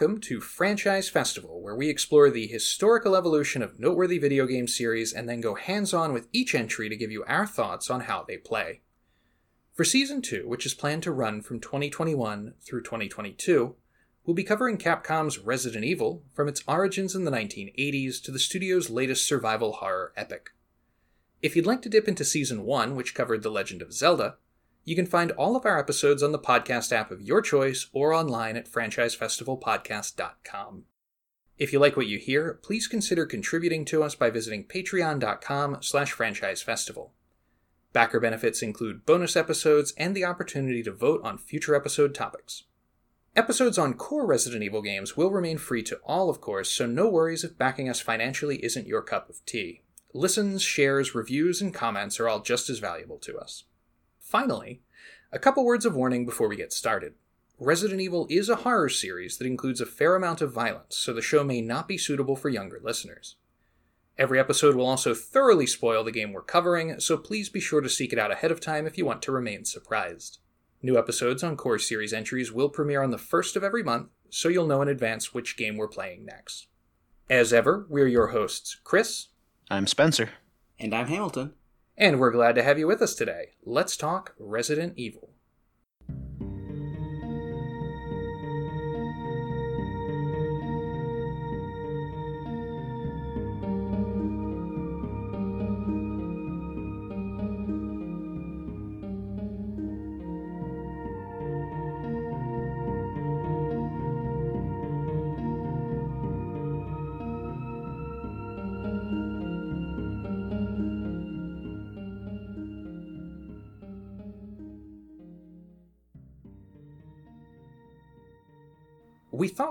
Welcome to Franchise Festival, where we explore the historical evolution of noteworthy video game series and then go hands on with each entry to give you our thoughts on how they play. For Season 2, which is planned to run from 2021 through 2022, we'll be covering Capcom's Resident Evil from its origins in the 1980s to the studio's latest survival horror epic. If you'd like to dip into Season 1, which covered The Legend of Zelda, you can find all of our episodes on the podcast app of your choice or online at franchisefestivalpodcast.com. If you like what you hear, please consider contributing to us by visiting patreon.com slash franchisefestival. Backer benefits include bonus episodes and the opportunity to vote on future episode topics. Episodes on core Resident Evil games will remain free to all, of course, so no worries if backing us financially isn't your cup of tea. Listens, shares, reviews, and comments are all just as valuable to us. Finally, a couple words of warning before we get started. Resident Evil is a horror series that includes a fair amount of violence, so the show may not be suitable for younger listeners. Every episode will also thoroughly spoil the game we're covering, so please be sure to seek it out ahead of time if you want to remain surprised. New episodes on core series entries will premiere on the first of every month, so you'll know in advance which game we're playing next. As ever, we're your hosts, Chris. I'm Spencer. And I'm Hamilton. And we're glad to have you with us today. Let's talk Resident Evil.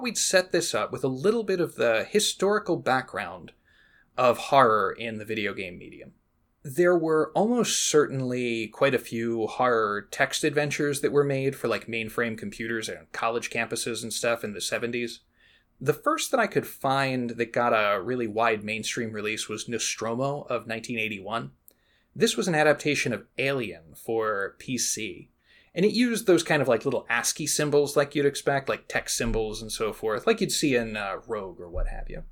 We'd set this up with a little bit of the historical background of horror in the video game medium. There were almost certainly quite a few horror text adventures that were made for like mainframe computers and college campuses and stuff in the 70s. The first that I could find that got a really wide mainstream release was Nostromo of 1981. This was an adaptation of Alien for PC and it used those kind of like little ASCII symbols like you'd expect, like text symbols and so forth, like you'd see in uh, Rogue or what have you.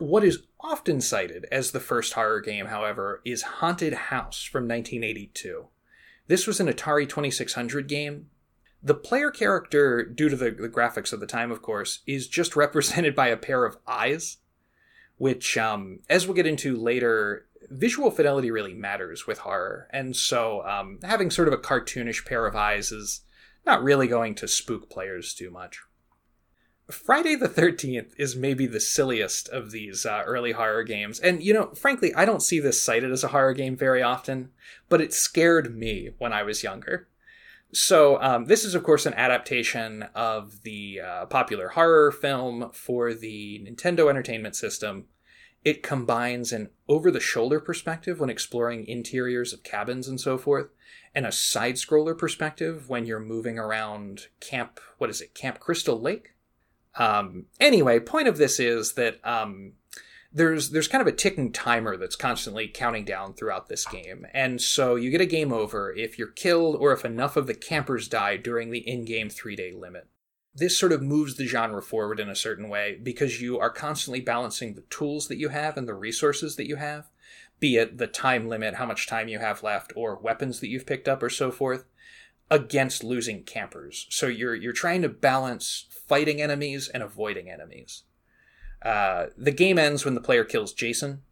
What is often cited as the first horror game, however, is Haunted House from 1982. This was an Atari 2600 game. The player character, due to the, the graphics of the time, of course, is just represented by a pair of eyes, which, um, as we'll get into later, visual fidelity really matters with horror, and so um, having sort of a cartoonish pair of eyes is not really going to spook players too much. Friday the 13th is maybe the silliest of these uh, early horror games. And, you know, frankly, I don't see this cited as a horror game very often, but it scared me when I was younger. So, um, this is, of course, an adaptation of the uh, popular horror film for the Nintendo Entertainment System it combines an over the shoulder perspective when exploring interiors of cabins and so forth, and a side scroller perspective when you're moving around Camp, what is it, Camp Crystal Lake? Um, anyway, point of this is that um, there's there's kind of a ticking timer that's constantly counting down throughout this game, and so you get a game over if you're killed or if enough of the campers die during the in-game three day limit this sort of moves the genre forward in a certain way because you are constantly balancing the tools that you have and the resources that you have, be it the time limit, how much time you have left, or weapons that you've picked up or so forth, against losing campers. So you're you're trying to balance fighting enemies and avoiding enemies. Uh, the game ends when the player kills Jason,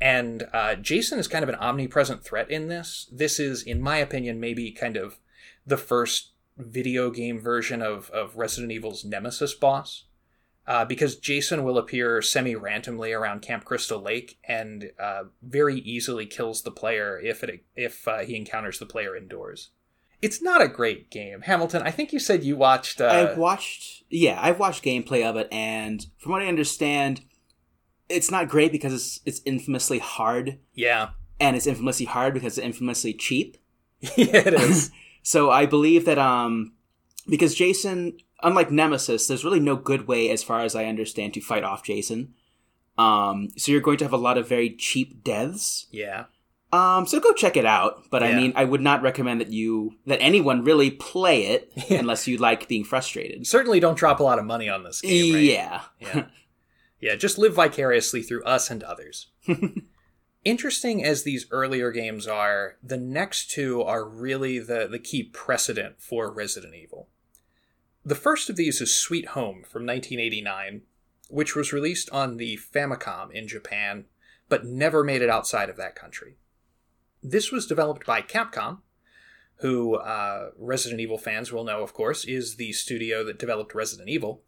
and uh, Jason is kind of an omnipresent threat in this. This is, in my opinion, maybe kind of the first video game version of, of Resident Evil's Nemesis boss. Uh, because Jason will appear semi randomly around Camp Crystal Lake and uh, very easily kills the player if it if uh, he encounters the player indoors. It's not a great game, Hamilton. I think you said you watched. Uh, I've watched, yeah, I've watched gameplay of it, and from what I understand, it's not great because it's it's infamously hard. Yeah, and it's infamously hard because it's infamously cheap. yeah, it is. So I believe that um because Jason, unlike Nemesis, there's really no good way, as far as I understand, to fight off Jason. Um, so you're going to have a lot of very cheap deaths. Yeah. Um, so go check it out. But I mean, I would not recommend that you that anyone really play it unless you like being frustrated. Certainly don't drop a lot of money on this game. Right? Yeah. Yeah. yeah, just live vicariously through us and others. Interesting as these earlier games are, the next two are really the, the key precedent for Resident Evil. The first of these is Sweet Home from 1989, which was released on the Famicom in Japan, but never made it outside of that country. This was developed by Capcom, who uh, Resident Evil fans will know, of course, is the studio that developed Resident Evil.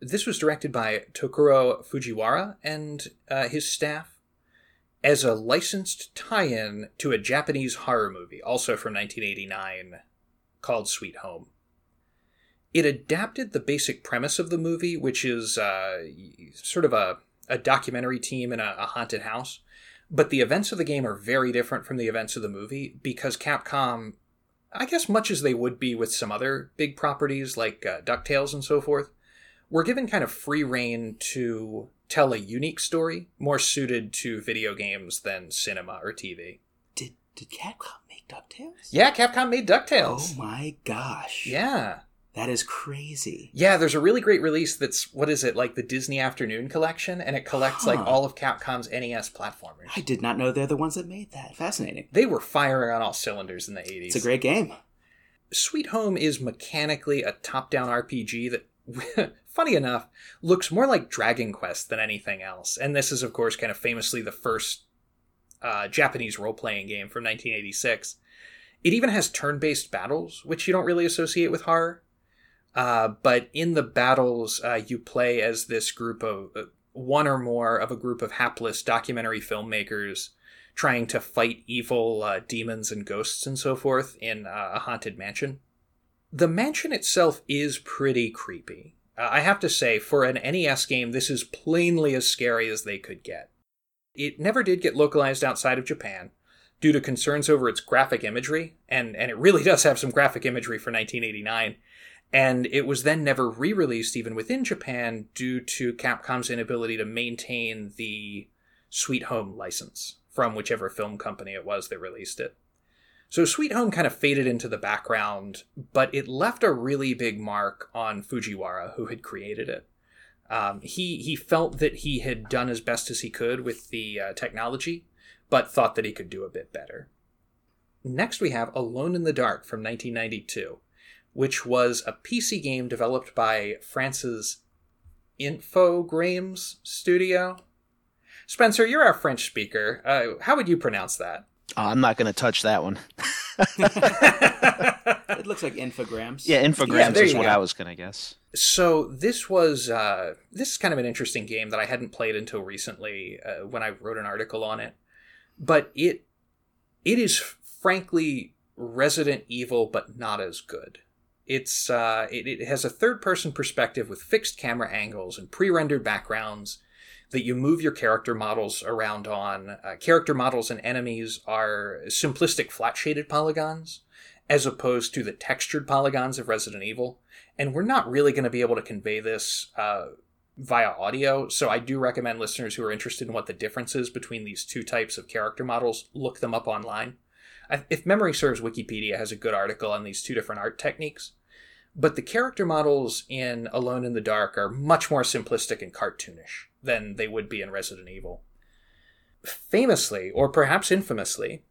This was directed by Tokuro Fujiwara and uh, his staff as a licensed tie in to a Japanese horror movie, also from 1989, called Sweet Home. It adapted the basic premise of the movie, which is uh, sort of a, a documentary team in a, a haunted house. But the events of the game are very different from the events of the movie because Capcom, I guess, much as they would be with some other big properties like uh, DuckTales and so forth, were given kind of free reign to tell a unique story more suited to video games than cinema or TV. Did did Capcom make Ducktales? Yeah, Capcom made DuckTales. Oh my gosh. Yeah. That is crazy. Yeah, there's a really great release that's what is it, like the Disney Afternoon collection, and it collects like all of Capcom's NES platformers. I did not know they're the ones that made that. Fascinating. They were firing on all cylinders in the 80s. It's a great game. Sweet Home is mechanically a top down RPG that, funny enough, looks more like Dragon Quest than anything else. And this is, of course, kind of famously the first uh, Japanese role playing game from 1986. It even has turn based battles, which you don't really associate with horror. Uh, but in the battles, uh, you play as this group of uh, one or more of a group of hapless documentary filmmakers trying to fight evil uh, demons and ghosts and so forth in uh, a haunted mansion. The mansion itself is pretty creepy. Uh, I have to say, for an NES game, this is plainly as scary as they could get. It never did get localized outside of Japan due to concerns over its graphic imagery, and, and it really does have some graphic imagery for 1989. And it was then never re released even within Japan due to Capcom's inability to maintain the Sweet Home license from whichever film company it was that released it. So Sweet Home kind of faded into the background, but it left a really big mark on Fujiwara, who had created it. Um, he he felt that he had done as best as he could with the uh, technology, but thought that he could do a bit better. Next, we have Alone in the Dark from 1992, which was a PC game developed by France's Infogrames studio. Spencer, you're our French speaker. Uh, how would you pronounce that? Oh, I'm not going to touch that one. It looks like infograms. Yeah, Yeah, infograms there is you what go. I was going to guess. So this was uh, this is kind of an interesting game that I hadn't played until recently uh, when I wrote an article on it. But it it is frankly Resident Evil, but not as good. It's uh, it, it has a third person perspective with fixed camera angles and pre rendered backgrounds that you move your character models around on. Uh, character models and enemies are simplistic flat shaded polygons as opposed to the textured polygons of Resident Evil. And we're not really going to be able to convey this uh, via audio, so I do recommend listeners who are interested in what the difference is between these two types of character models look them up online. If memory serves, Wikipedia has a good article on these two different art techniques. But the character models in Alone in the Dark are much more simplistic and cartoonish than they would be in Resident Evil. Famously, or perhaps infamously,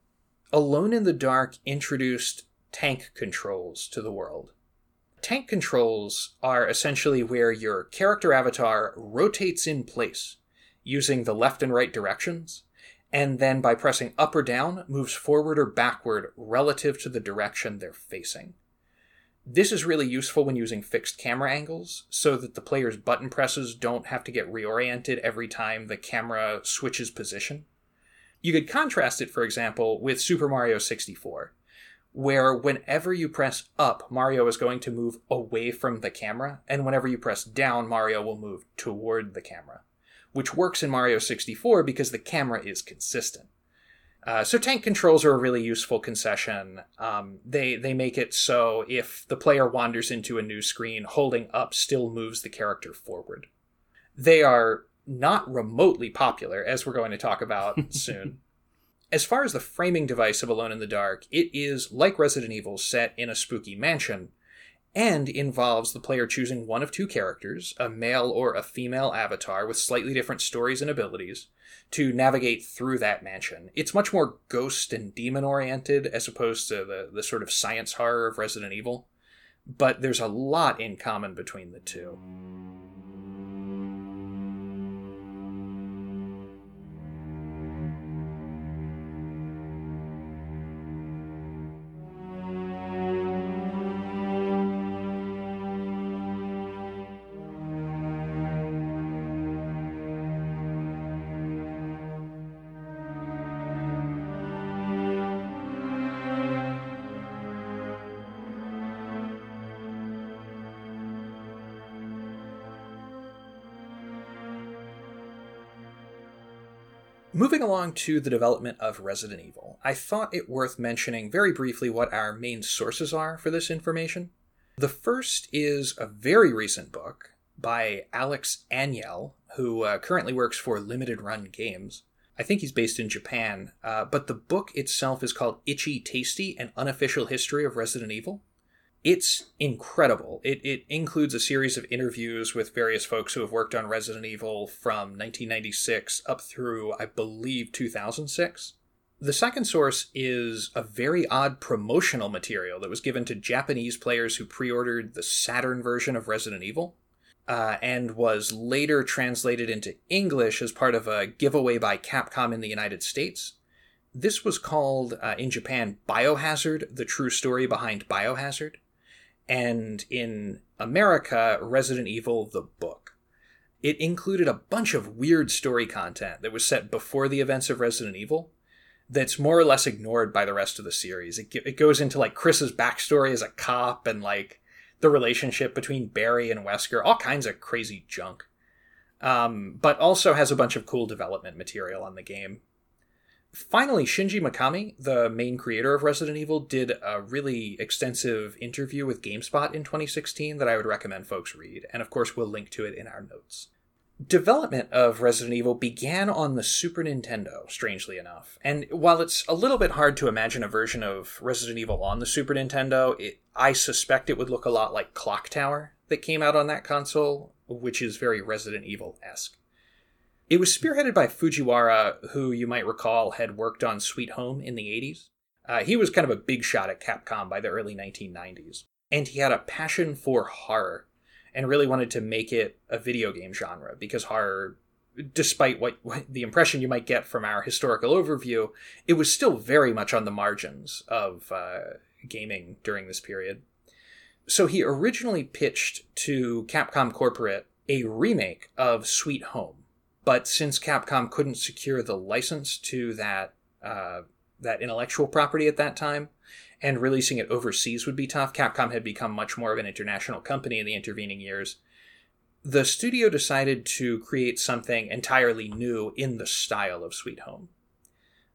Alone in the Dark introduced tank controls to the world. Tank controls are essentially where your character avatar rotates in place using the left and right directions, and then by pressing up or down, moves forward or backward relative to the direction they're facing. This is really useful when using fixed camera angles so that the player's button presses don't have to get reoriented every time the camera switches position. You could contrast it, for example, with Super Mario 64, where whenever you press up, Mario is going to move away from the camera, and whenever you press down, Mario will move toward the camera, which works in Mario 64 because the camera is consistent. Uh, so tank controls are a really useful concession. Um, they they make it so if the player wanders into a new screen, holding up still moves the character forward. They are not remotely popular, as we're going to talk about soon. As far as the framing device of Alone in the Dark, it is, like Resident Evil, set in a spooky mansion, and involves the player choosing one of two characters, a male or a female avatar with slightly different stories and abilities, to navigate through that mansion. It's much more ghost and demon oriented as opposed to the, the sort of science horror of Resident Evil, but there's a lot in common between the two. Along to the development of Resident Evil, I thought it worth mentioning very briefly what our main sources are for this information. The first is a very recent book by Alex Aniel, who uh, currently works for Limited Run Games. I think he's based in Japan, uh, but the book itself is called Itchy Tasty An Unofficial History of Resident Evil. It's incredible. It, it includes a series of interviews with various folks who have worked on Resident Evil from 1996 up through, I believe, 2006. The second source is a very odd promotional material that was given to Japanese players who pre ordered the Saturn version of Resident Evil. Uh, and was later translated into English as part of a giveaway by Capcom in the United States. This was called, uh, in Japan, Biohazard The True Story Behind Biohazard and in America, Resident Evil the book. It included a bunch of weird story content that was set before the events of Resident Evil that's more or less ignored by the rest of the series. It, it goes into like Chris's backstory as a cop and like the relationship between Barry and Wesker, all kinds of crazy junk. Um, but also has a bunch of cool development material on the game. Finally, Shinji Mikami, the main creator of Resident Evil, did a really extensive interview with GameSpot in 2016 that I would recommend folks read, and of course, we'll link to it in our notes. Development of Resident Evil began on the Super Nintendo, strangely enough. And while it's a little bit hard to imagine a version of Resident Evil on the Super Nintendo, it, I suspect it would look a lot like Clock Tower that came out on that console, which is very Resident Evil esque. It was spearheaded by Fujiwara, who you might recall had worked on Sweet Home in the 80s. Uh, he was kind of a big shot at Capcom by the early 1990s, and he had a passion for horror and really wanted to make it a video game genre because horror, despite what, what the impression you might get from our historical overview, it was still very much on the margins of uh, gaming during this period. So he originally pitched to Capcom Corporate a remake of Sweet Home but since Capcom couldn't secure the license to that uh, that intellectual property at that time, and releasing it overseas would be tough, Capcom had become much more of an international company in the intervening years. The studio decided to create something entirely new in the style of Sweet Home.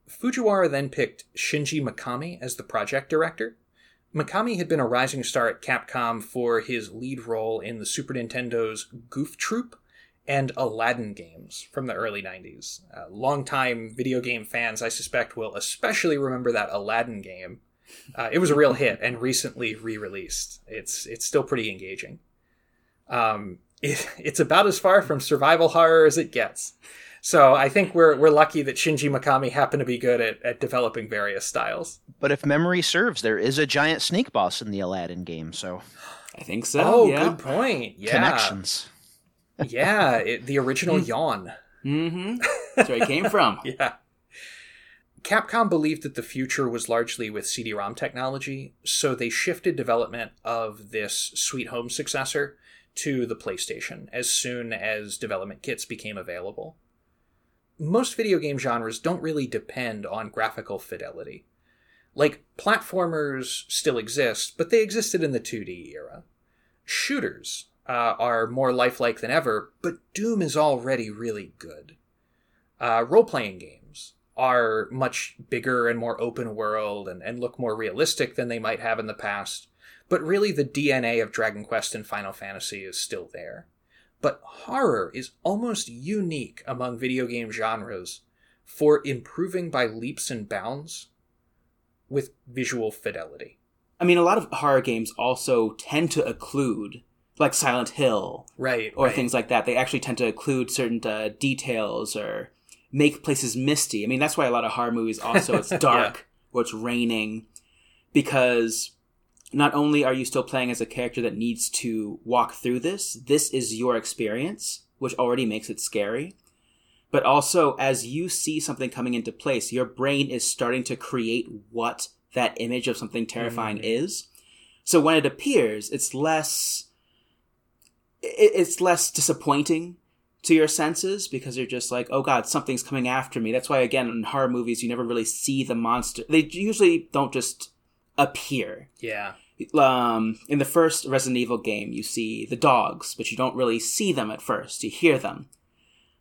Fujiwara then picked Shinji Mikami as the project director. Mikami had been a rising star at Capcom for his lead role in the Super Nintendo's Goof Troop, and Aladdin games from the early 90s. Uh, longtime video game fans, I suspect, will especially remember that Aladdin game. Uh, it was a real hit and recently re-released. It's it's still pretty engaging. Um, it, it's about as far from survival horror as it gets. So I think we're we're lucky that Shinji Mikami happened to be good at, at developing various styles. But if memory serves, there is a giant snake boss in the Aladdin game, so I think so. Oh, yeah. good point. Yeah. connections. Yeah, it, the original yawn. Mm-hmm. That's where it came from. Yeah. Capcom believed that the future was largely with CD-ROM technology, so they shifted development of this Sweet Home successor to the PlayStation as soon as development kits became available. Most video game genres don't really depend on graphical fidelity. Like, platformers still exist, but they existed in the 2D era. Shooters uh, are more lifelike than ever, but Doom is already really good. Uh, Role playing games are much bigger and more open world and, and look more realistic than they might have in the past, but really the DNA of Dragon Quest and Final Fantasy is still there. But horror is almost unique among video game genres for improving by leaps and bounds with visual fidelity. I mean, a lot of horror games also tend to occlude, like Silent Hill Right. or right. things like that. They actually tend to occlude certain uh, details or make places misty. I mean, that's why a lot of horror movies also it's dark or it's raining because not only are you still playing as a character that needs to walk through this, this is your experience, which already makes it scary. But also, as you see something coming into place, your brain is starting to create what that image of something terrifying Mhm. is. So when it appears, it's less it's less disappointing to your senses because you're just like, oh god, something's coming after me. That's why again in horror movies you never really see the monster. They usually don't just appear. Yeah. Um, in the first Resident Evil game, you see the dogs, but you don't really see them at first. You hear them.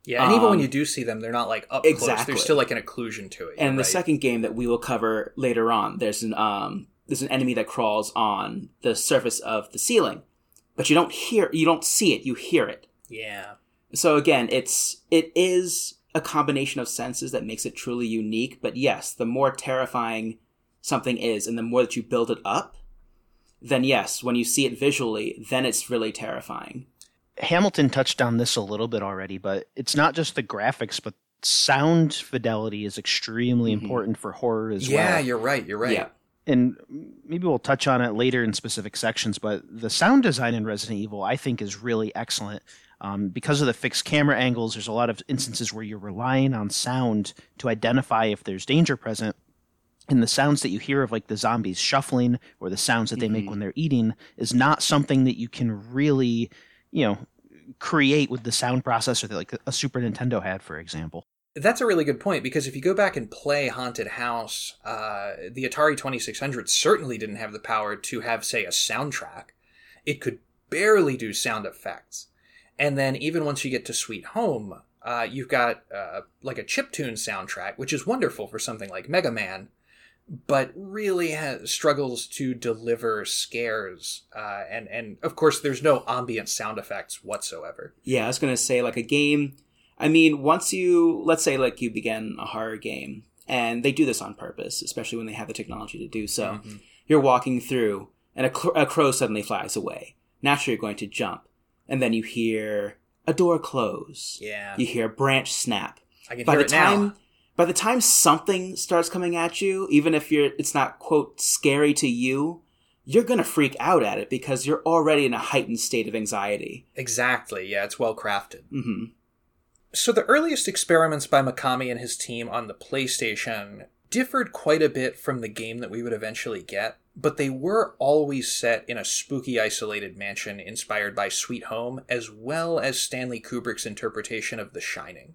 Yeah. And even when Um, you do see them, they're not like up close. Exactly. There's still like an occlusion to it. And You're the second game that we will cover later on, there's an um, there's an enemy that crawls on the surface of the ceiling, but you don't hear, you don't see it, you hear it. Yeah. So again, it's it is a combination of senses that makes it truly unique. But yes, the more terrifying something is, and the more that you build it up, then yes, when you see it visually, then it's really terrifying. Hamilton touched on this a little bit already, but it's not just the graphics, but sound fidelity is extremely Mhm. important for horror as well. yeah, you're right. You're right. Yeah. And maybe we'll touch on it later in specific sections, but the sound design in Resident Evil, I think, is really excellent. Um, because of the fixed camera angles, there's a lot of instances where you're relying on sound to identify if there's danger present. And the sounds that you hear of, like the zombies shuffling or the sounds that they make Mhm. when they're eating, is not something that you can really, you know, create with the sound processor that like a Super Nintendo had, for example. That's a really good point because if you go back and play Haunted House, uh, the Atari 2600 certainly didn't have the power to have, say, a soundtrack. It could barely do sound effects. And then even once you get to Sweet Home, uh, you've got uh, like a chip chiptune soundtrack, which is wonderful for something like Mega Man, but really has, struggles to deliver scares. Uh, and and of course, there's no ambient sound effects whatsoever. Yeah, I was gonna say like a game. I mean, once you let's say like you begin a horror game, and they do this on purpose, especially when they have the technology to do so. Mhm. You're walking through, and a, a crow suddenly flies away. Naturally, you're going to jump, and then you hear a door close. Yeah, You hear a branch snap. I can By hear the it time, now. by the time something starts coming at you, even if you're, it's not quote scary to you, you're gonna freak out at it because you're already in a heightened state of anxiety. Exactly. Yeah, it's well crafted. hmm So the earliest experiments by Mikami and his team on the PlayStation differed quite a bit from the game that we would eventually get, but they were always set in a spooky isolated mansion inspired by Sweet Home as well as Stanley Kubrick's interpretation of The Shining.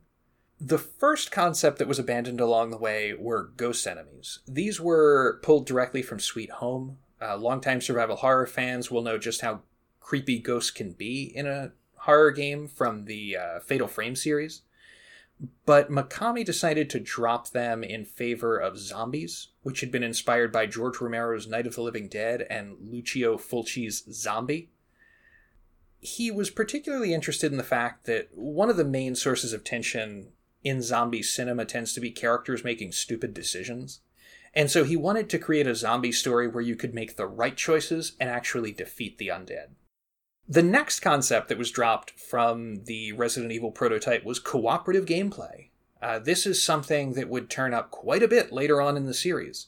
The first concept that was abandoned along the way were ghost enemies. These were pulled directly from Sweet Home. Uh, longtime survival horror fans will know just how creepy ghosts can be in a horror game from the uh, Fatal Frame series. But Mikami decided to drop them in favor of zombies, which had been inspired by George Romero's Night of the Living Dead and Lucio Fulci's Zombie. He was particularly interested in the fact that one of the main sources of tension in zombie cinema tends to be characters making stupid decisions. And so he wanted to create a zombie story where you could make the right choices and actually defeat the undead. The next concept that was dropped from the Resident Evil prototype was cooperative gameplay. Uh, this is something that would turn up quite a bit later on in the series,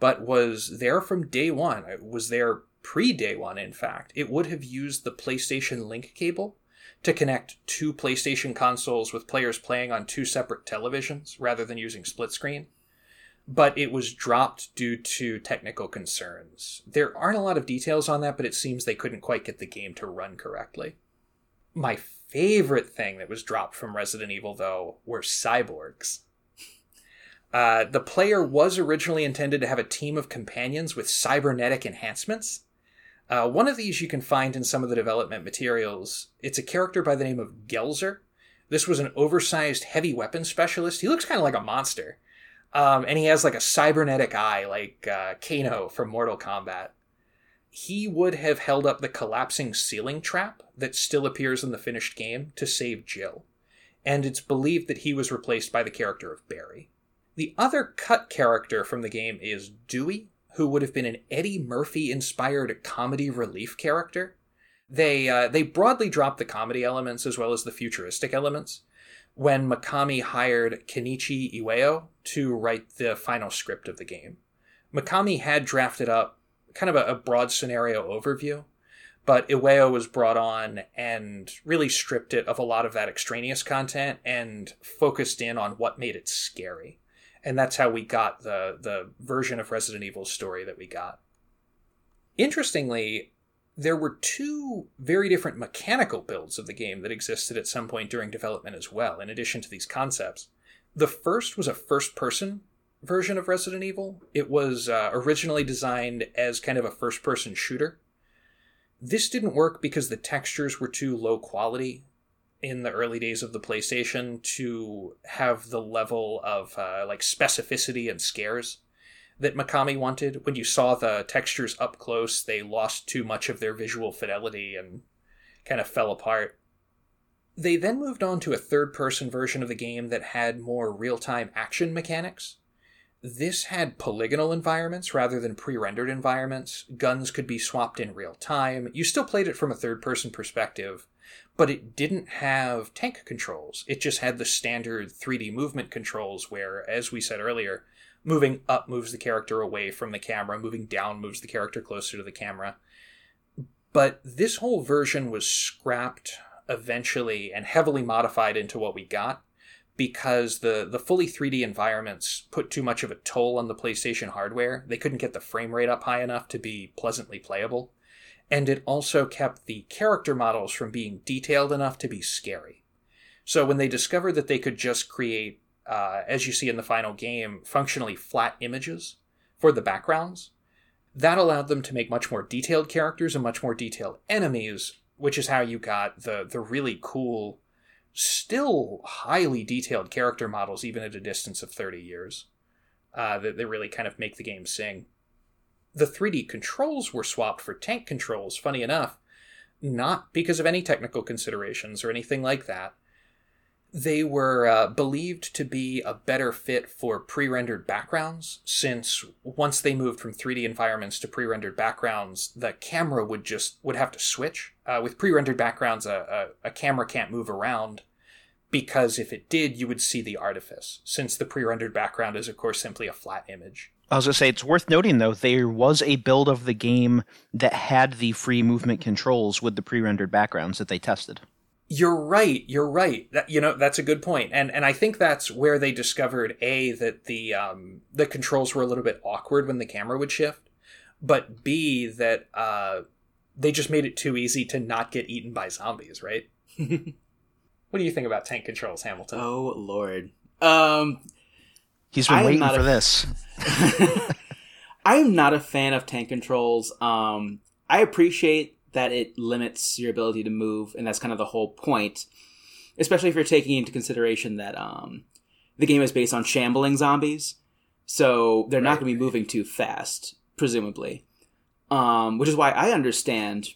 but was there from day one. It was there pre day one, in fact. It would have used the PlayStation Link cable to connect two PlayStation consoles with players playing on two separate televisions rather than using split screen but it was dropped due to technical concerns. There aren't a lot of details on that, but it seems they couldn't quite get the game to run correctly. My favorite thing that was dropped from Resident Evil, though, were cyborgs. Uh, the player was originally intended to have a team of companions with cybernetic enhancements. Uh, one of these you can find in some of the development materials. It's a character by the name of Gelzer. This was an oversized heavy weapons specialist. He looks kind of like a monster. Um, and he has like a cybernetic eye, like uh, Kano from Mortal Kombat. He would have held up the collapsing ceiling trap that still appears in the finished game to save Jill. and it's believed that he was replaced by the character of Barry. The other cut character from the game is Dewey, who would have been an Eddie Murphy inspired comedy relief character. They uh, they broadly dropped the comedy elements as well as the futuristic elements when Mikami hired Kenichi Iwao to write the final script of the game. Mikami had drafted up kind of a, a broad scenario overview, but Iwao was brought on and really stripped it of a lot of that extraneous content and focused in on what made it scary and that's how we got the the version of Resident Evil story that we got. Interestingly, there were two very different mechanical builds of the game that existed at some point during development as well, in addition to these concepts. The first was a first person version of Resident Evil. It was uh, originally designed as kind of a first person shooter. This didn't work because the textures were too low quality in the early days of the PlayStation to have the level of uh, like specificity and scares that Mikami wanted. When you saw the textures up close, they lost too much of their visual fidelity and kind of fell apart. They then moved on to a third person version of the game that had more real time action mechanics. This had polygonal environments rather than pre rendered environments. Guns could be swapped in real time. You still played it from a third person perspective, but it didn't have tank controls. It just had the standard 3D movement controls where, as we said earlier, moving up moves the character away from the camera, moving down moves the character closer to the camera. But this whole version was scrapped eventually and heavily modified into what we got because the, the fully 3D environments put too much of a toll on the PlayStation hardware. They couldn't get the frame rate up high enough to be pleasantly playable and it also kept the character models from being detailed enough to be scary. So when they discovered that they could just create, uh, as you see in the final game, functionally flat images for the backgrounds, that allowed them to make much more detailed characters and much more detailed enemies, which is how you got the the really cool, still highly detailed character models, even at a distance of thirty years. Uh, that, that really kind of make the game sing the 3D controls were swapped for tank controls, funny enough, not because of any technical considerations or anything like that. They were uh, believed to be a better fit for pre rendered backgrounds, since once they moved from 3D environments to pre rendered backgrounds, the camera would just would have to switch. Uh, with pre rendered backgrounds, a, a, a camera can't move around because if it did, you would see the artifice, since the pre rendered background is, of course, simply a flat image. I was gonna say it's worth noting though there was a build of the game that had the free movement controls with the pre-rendered backgrounds that they tested. You're right. You're right. That, you know that's a good point, and and I think that's where they discovered a that the um, the controls were a little bit awkward when the camera would shift, but b that uh, they just made it too easy to not get eaten by zombies. Right. what do you think about tank controls, Hamilton? Oh Lord. Um, He's been waiting for a, this. I am not a fan of tank controls. Um, I appreciate that it limits your ability to move, and that's kind of the whole point. Especially if you're taking into consideration that um, the game is based on shambling zombies, so they're right. not going to be moving too fast, presumably. Um, which is why I understand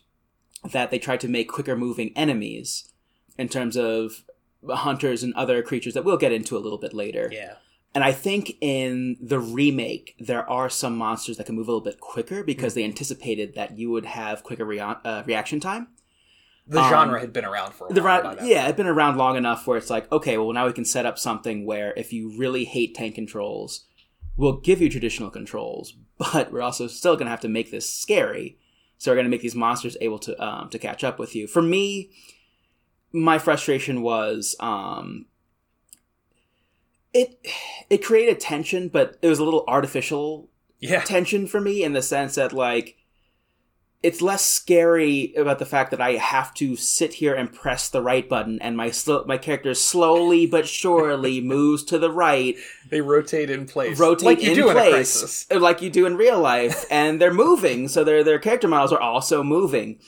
that they tried to make quicker moving enemies in terms of hunters and other creatures that we'll get into a little bit later. Yeah. And I think in the remake, there are some monsters that can move a little bit quicker because they anticipated that you would have quicker rea- uh, reaction time. The um, genre had been around for a the while. Ra- yeah, it'd been around long enough where it's like, okay, well, now we can set up something where if you really hate tank controls, we'll give you traditional controls, but we're also still going to have to make this scary. So we're going to make these monsters able to um, to catch up with you. For me, my frustration was um, it it created tension, but it was a little artificial yeah. tension for me in the sense that like it's less scary about the fact that I have to sit here and press the right button, and my sl- my character slowly but surely moves to the right. They rotate in place, rotate like you in do place, in uh, like you do in real life, and they're moving. So their their character models are also moving,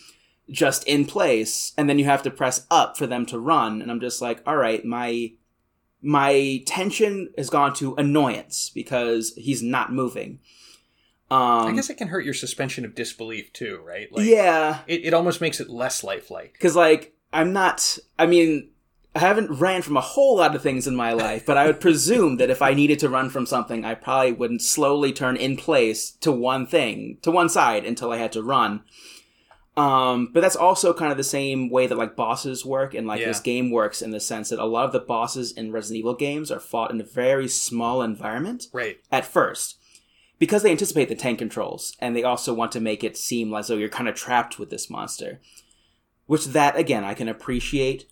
just in place, and then you have to press up for them to run. And I'm just like, all right, my my tension has gone to annoyance because he's not moving. Um, I guess it can hurt your suspension of disbelief too, right? Like, yeah, it, it almost makes it less lifelike. Because like I'm not. I mean, I haven't ran from a whole lot of things in my life, but I would presume that if I needed to run from something, I probably wouldn't slowly turn in place to one thing, to one side until I had to run. Um, but that's also kind of the same way that like bosses work and like Yeah. this game works in the sense that a lot of the bosses in Resident Evil games are fought in a very small environment Right. at first because they anticipate the tank controls and they also want to make it seem as though you're kind of trapped with this monster which that again i can appreciate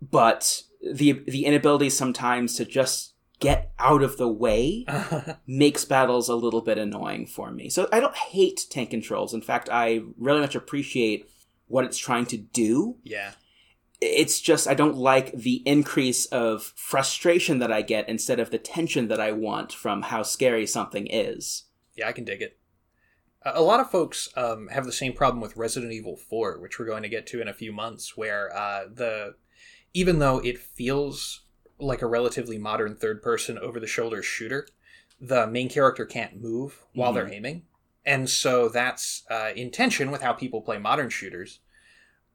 but the the inability sometimes to just get out of the way makes battles a little bit annoying for me so i don't hate tank controls in fact i really much appreciate what it's trying to do yeah. it's just I don't like the increase of frustration that I get instead of the tension that I want from how scary something is. Yeah, I can dig it. A a lot of folks um, have the same problem with Resident Evil 4, which we're going to get to in a few months, where uh, the even though it feels like a relatively modern third-person over-the-shoulder shooter, the main character can't move while they're aiming, and so that's uh, in tension with how people play modern shooters.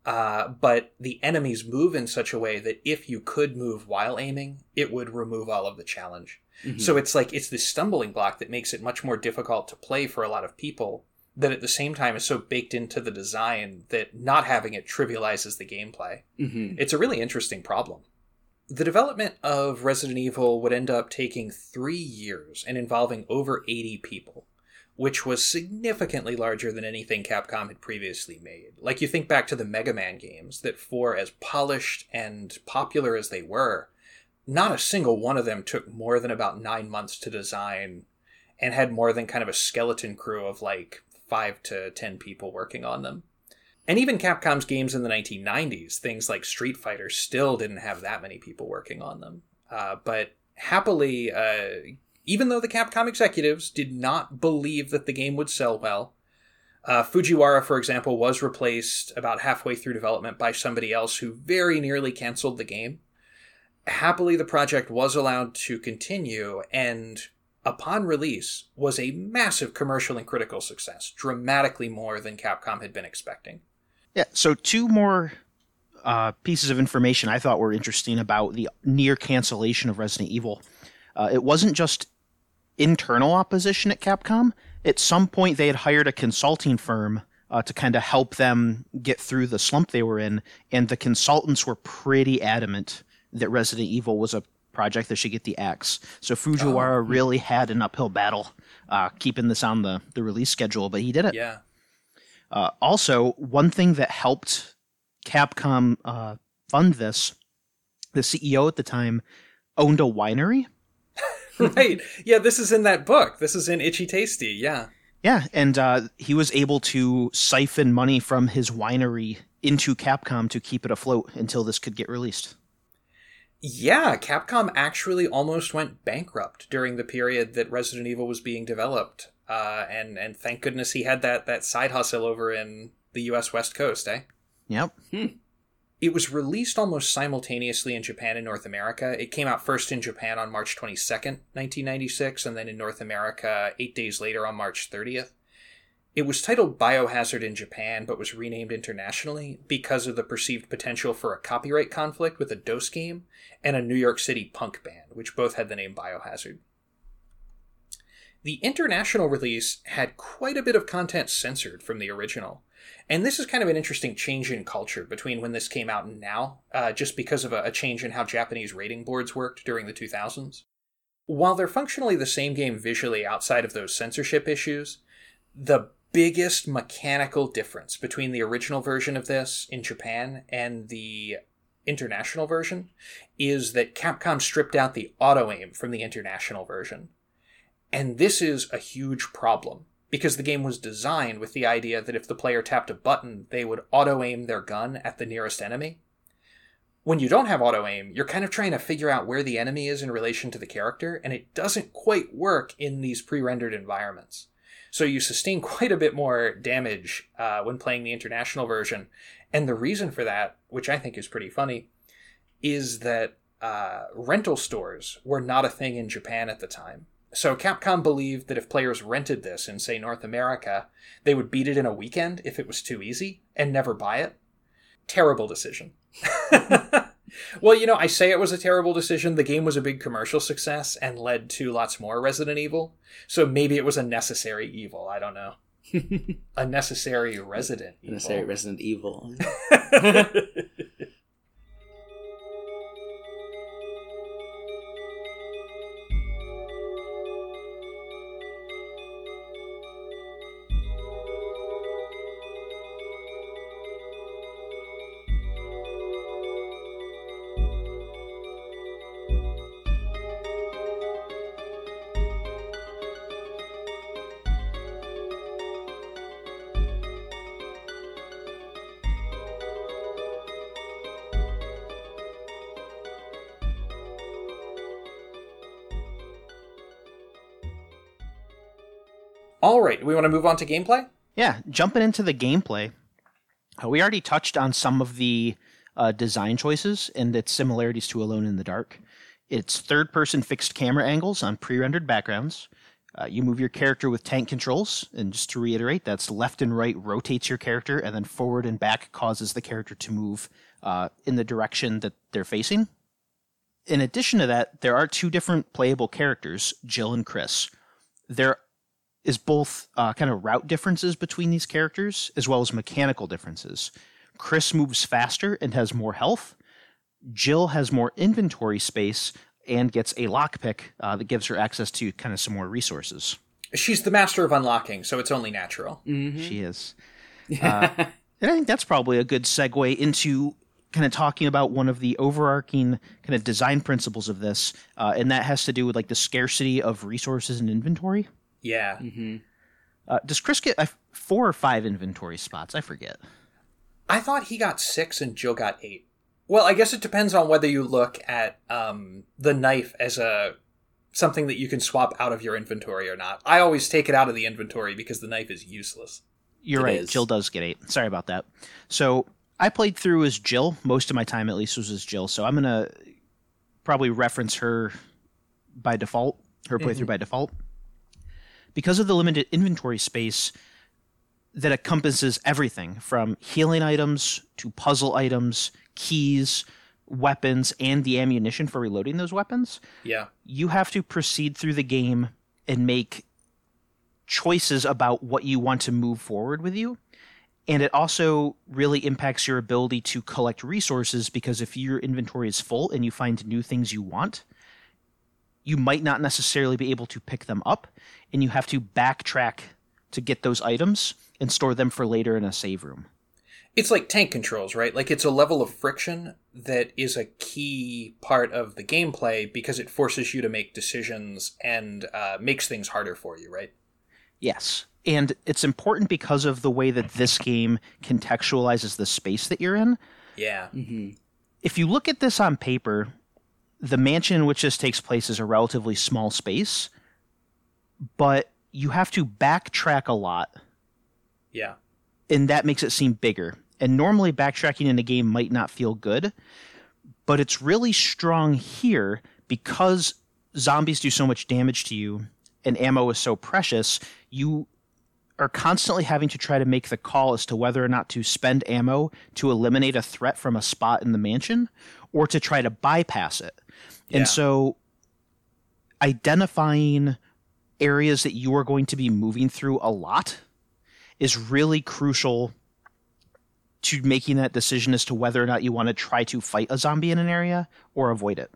Uh, but the enemies move in such a way that if you could move while aiming, it would remove all of the challenge. So it's like it's this stumbling block that makes it much more difficult to play for a lot of people. That at the same time is so baked into the design that not having it trivializes the gameplay. hmm It's a really interesting problem. The development of Resident Evil would end up taking three years and involving over 80 people, which was significantly larger than anything Capcom had previously made. Like, you think back to the Mega Man games, that for as polished and popular as they were, not a single one of them took more than about nine months to design and had more than kind of a skeleton crew of like five to ten people working on them. And even Capcom's games in the 1990s, things like Street Fighter, still didn't have that many people working on them. Uh, but happily, uh, even though the Capcom executives did not believe that the game would sell well, uh, Fujiwara, for example, was replaced about halfway through development by somebody else who very nearly canceled the game. Happily, the project was allowed to continue, and upon release, was a massive commercial and critical success, dramatically more than Capcom had been expecting. Yeah. So two more uh, pieces of information I thought were interesting about the near cancellation of Resident Evil. Uh, it wasn't just internal opposition at Capcom. At some point, they had hired a consulting firm uh, to kind of help them get through the slump they were in, and the consultants were pretty adamant that Resident Evil was a project that should get the axe. So Fujiwara really had an uphill battle uh, keeping this on the, the release schedule, but he did it. Yeah. Uh, also, one thing that helped Capcom uh, fund this, the CEO at the time owned a winery. right. Yeah, this is in that book. This is in Itchy Tasty. Yeah. Yeah, and uh, he was able to siphon money from his winery into Capcom to keep it afloat until this could get released. Yeah, Capcom actually almost went bankrupt during the period that Resident Evil was being developed. Uh, and and thank goodness he had that that side hustle over in the U.S. West Coast, eh? Yep. It was released almost simultaneously in Japan and North America. It came out first in Japan on March 22nd, 1996, and then in North America eight days later on March 30th. It was titled Biohazard in Japan, but was renamed internationally because of the perceived potential for a copyright conflict with a DOS game and a New York City punk band, which both had the name Biohazard. The international release had quite a bit of content censored from the original. And this is kind of an interesting change in culture between when this came out and now, uh, just because of a, a change in how Japanese rating boards worked during the 2000s. While they're functionally the same game visually outside of those censorship issues, the biggest mechanical difference between the original version of this in Japan and the international version is that Capcom stripped out the auto aim from the international version. And this is a huge problem because the game was designed with the idea that if the player tapped a button, they would auto aim their gun at the nearest enemy. When you don't have auto aim, you're kind of trying to figure out where the enemy is in relation to the character, and it doesn't quite work in these pre rendered environments. So you sustain quite a bit more damage uh, when playing the international version. And the reason for that, which I think is pretty funny, is that uh, rental stores were not a thing in Japan at the time. So Capcom believed that if players rented this in, say, North America, they would beat it in a weekend if it was too easy and never buy it. Terrible decision. Well, you know, I say it was a terrible decision. The game was a big commercial success and led to lots more Resident Evil. So maybe it was a necessary evil. I don't know. a necessary resident evil. Necessary Resident Evil. to move on to gameplay? Yeah, jumping into the gameplay, uh, we already touched on some of the uh, design choices and its similarities to Alone in the Dark. It's third person fixed camera angles on pre rendered backgrounds. Uh, you move your character with tank controls, and just to reiterate, that's left and right rotates your character, and then forward and back causes the character to move uh, in the direction that they're facing. In addition to that, there are two different playable characters, Jill and Chris. There is both uh, kind of route differences between these characters as well as mechanical differences. Chris moves faster and has more health. Jill has more inventory space and gets a lockpick uh, that gives her access to kind of some more resources. She's the master of unlocking, so it's only natural. She is. Uh, and I think that's probably a good segue into kind of talking about one of the overarching kind of design principles of this, uh, and that has to do with like the scarcity of resources and inventory. Yeah. Uh, does Chris get uh, four or five inventory spots? I forget. I thought he got six and Jill got eight. Well, I guess it depends on whether you look at um, the knife as a something that you can swap out of your inventory or not. I always take it out of the inventory because the knife is useless. You're It right. is. Jill does get eight. Sorry about that. So I played through as Jill. Most of my time, at least, was as Jill. So I'm gonna probably reference her by default. Her playthrough by default. Because of the limited inventory space that encompasses everything from healing items to puzzle items, keys, weapons, and the ammunition for reloading those weapons, Yeah. you have to proceed through the game and make choices about what you want to move forward with you. And it also really impacts your ability to collect resources because if your inventory is full and you find new things you want, you might not necessarily be able to pick them up and you have to backtrack to get those items and store them for later in a save room. It's like tank controls, right? Like it's a level of friction that is a key part of the gameplay because it forces you to make decisions and uh, makes things harder for you, right? Yes. And it's important because of the way that this game contextualizes the space that you're in. Yeah. If you look at this on paper, the mansion in which this takes place is a relatively small space, but you have to backtrack a lot, Yeah. and that makes it seem bigger. And normally, backtracking in a game might not feel good, but it's really strong here because zombies do so much damage to you and ammo is so precious. You are constantly having to try to make the call as to whether or not to spend ammo to eliminate a threat from a spot in the mansion or to try to bypass it. Yeah. And so identifying areas that you are going to be moving through a lot is really crucial to making that decision as to whether or not you want to try to fight a zombie in an area or avoid it.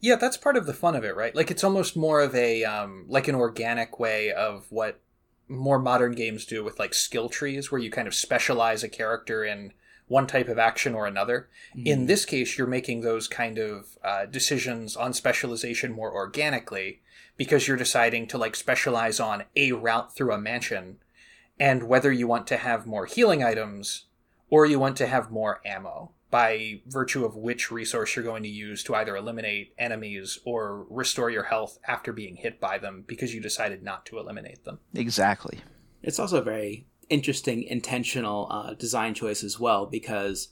Yeah, that's part of the fun of it, right? Like it's almost more of a um, like an organic way of what more modern games do with like skill trees, where you kind of specialize a character in one type of action or another. In this case, you're making those kind of uh, decisions on specialization more organically because you're deciding to like specialize on a route through a mansion and whether you want to have more healing items or you want to have more ammo by virtue of which resource you're going to use to either eliminate enemies or restore your health after being hit by them because you decided not to eliminate them. Exactly. It's also very interesting intentional uh, design choice as well because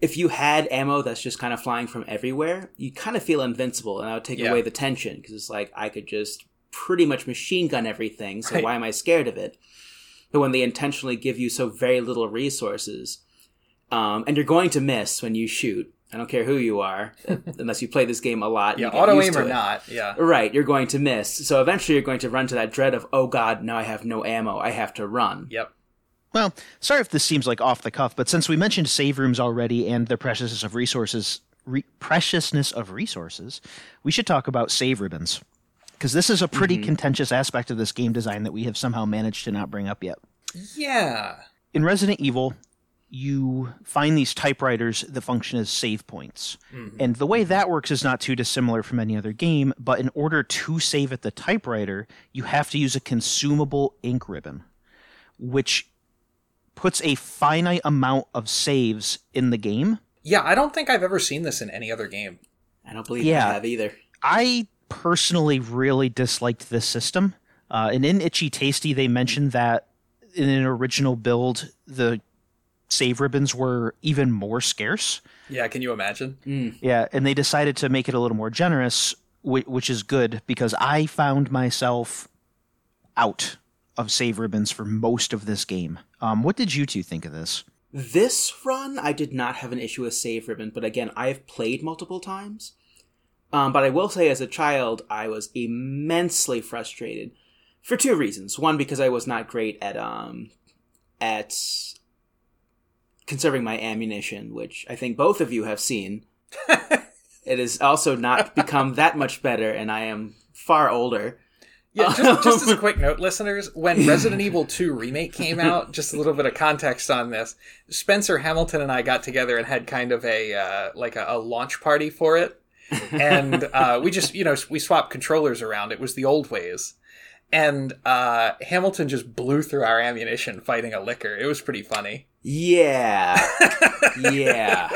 if you had ammo that's just kind of flying from everywhere, you kind of feel invincible, and that would take Yeah. away the tension because it's like I could just pretty much machine gun everything. So Right. why am I scared of it? But when they intentionally give you so very little resources, um, and you're going to miss when you shoot, I don't care who you are, unless you play this game a lot. Yeah, auto aim or it. not. Yeah. Right, you're going to miss. So eventually you're going to run to that dread of, oh god, now I have no ammo. I have to run. Yep. Well, sorry if this seems like off the cuff, but since we mentioned save rooms already and the preciousness of resources, re- preciousness of resources, we should talk about save ribbons because this is a pretty mm-hmm. contentious aspect of this game design that we have somehow managed to not bring up yet. Yeah. In Resident Evil, you find these typewriters that function as save points. And the way that works is not too dissimilar from any other game, but in order to save at the typewriter, you have to use a consumable ink ribbon, which puts a finite amount of saves in the game. Yeah, I don't think I've ever seen this in any other game. I don't believe Yeah. I have either. I personally really disliked this system. Uh, and in Itchy Tasty, they mentioned that in an original build, the save ribbons were even more scarce. Yeah, can you imagine? Yeah, and they decided to make it a little more generous, whi- which is good because I found myself out of save ribbons for most of this game. Um, what did you two think of this? This run, I did not have an issue with save ribbon, but again, I have played multiple times. Um, but I will say, as a child, I was immensely frustrated for two reasons. One, because I was not great at um, at conserving my ammunition, which I think both of you have seen. it has also not become that much better, and I am far older. Yeah, just, just as a quick note, listeners, when Resident Evil 2 Remake came out, just a little bit of context on this, Spencer Hamilton and I got together and had kind of a, uh, like a, a launch party for it. And uh, we just, you know, we swapped controllers around. It was the old ways. And uh, Hamilton just blew through our ammunition fighting a Licker. It was pretty funny. Yeah. yeah.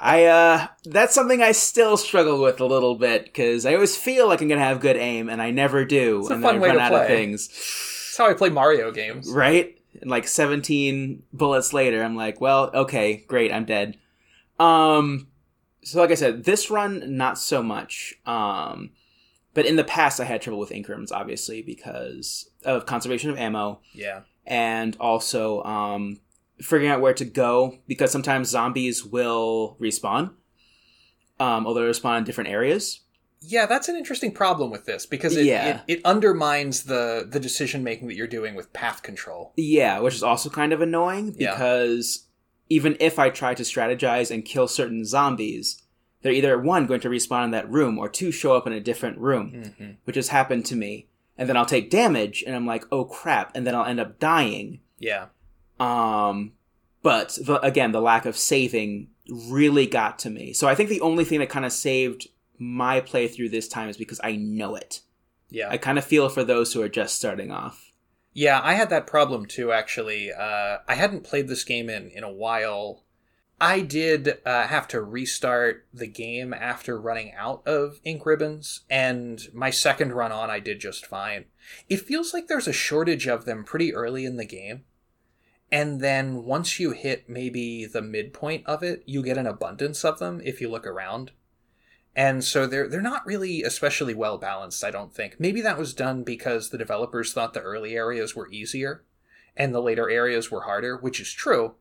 I uh that's something I still struggle with a little bit cuz I always feel like I'm going to have good aim and I never do It's and fun then I run out of things. That's how I play Mario games. Right? And like 17 bullets later I'm like, well, okay, great, I'm dead. Um so like I said, this run not so much. Um but in the past I had trouble with ink ribbons obviously because of conservation of ammo Yeah. and also um, figuring out where to go because sometimes zombies will respawn, um, although they respawn in different areas. Yeah, that's an interesting problem with this because it, Yeah. it, it undermines the, the decision making that you're doing with path control. Yeah, which is also kind of annoying Yeah. because even if I try to strategize and kill certain zombies, they're either one going to respawn in that room or two show up in a different room, hmm which has happened to me. And then I'll take damage and I'm like, oh crap, and then I'll end up dying. Yeah. Um, but the, again, the lack of saving really got to me. So I think the only thing that kind of saved my playthrough this time is because I know it. Yeah. I kind of feel for those who are just starting off. Yeah, I had that problem too, actually. Uh, I hadn't played this game in, in a while. I did uh, have to restart the game after running out of ink ribbons, and my second run on, I did just fine. It feels like there's a shortage of them pretty early in the game. And then once you hit maybe the midpoint of it, you get an abundance of them if you look around. And so they're they're not really especially well balanced, I don't think. Maybe that was done because the developers thought the early areas were easier and the later areas were harder, which is true.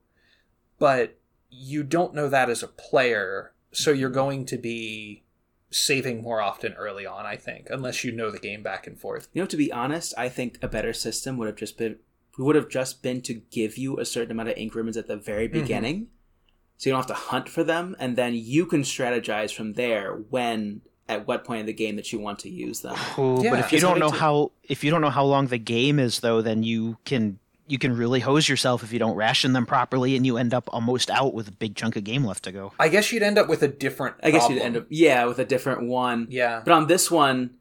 But you don't know that as a player, so you're going to be saving more often early on, I think, unless you know the game back and forth. You know, to be honest, I think a better system would have just been would have just been to give you a certain amount of ink ribbons at the very mm-hmm. beginning, so you don't have to hunt for them, and then you can strategize from there when at what point in the game that you want to use them. Oh, Yeah, but if you don't know to- how if you don't know how long the game is though, then you can you can really hose yourself if you don't ration them properly and you end up almost out with a big chunk of game left to go. I guess you'd end up with a different I guess you'd end up yeah with a different one. Yeah. But on this one,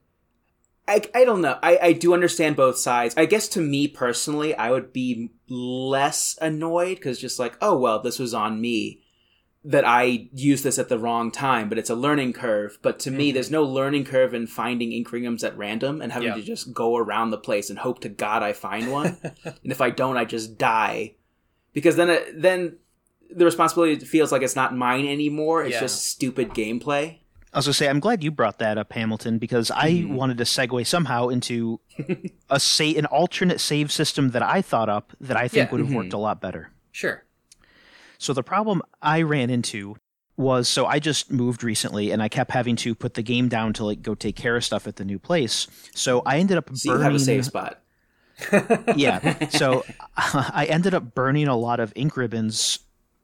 I, I don't know. I, I do understand both sides. I guess to me personally, I would be less annoyed because just like, oh, well, this was on me that I used this at the wrong time, but it's a learning curve. But to me, Mhm. there's no learning curve in finding ink rings at random and having Yeah. to just go around the place and hope to God I find one. and if I don't, I just die. Because then, it, then the responsibility feels like it's not mine anymore. It's Yeah. just stupid gameplay. I was gonna say, I'm glad you brought that up, Hamilton, because I Mhm. wanted to segue somehow into a say an alternate save system that I thought up that I think Yeah. would have Mhm. worked a lot better. Sure. So the problem I ran into was so I just moved recently and I kept having to put the game down to like go take care of stuff at the new place. So I ended up So you have a save spot. yeah. So I ended up burning a lot of ink ribbons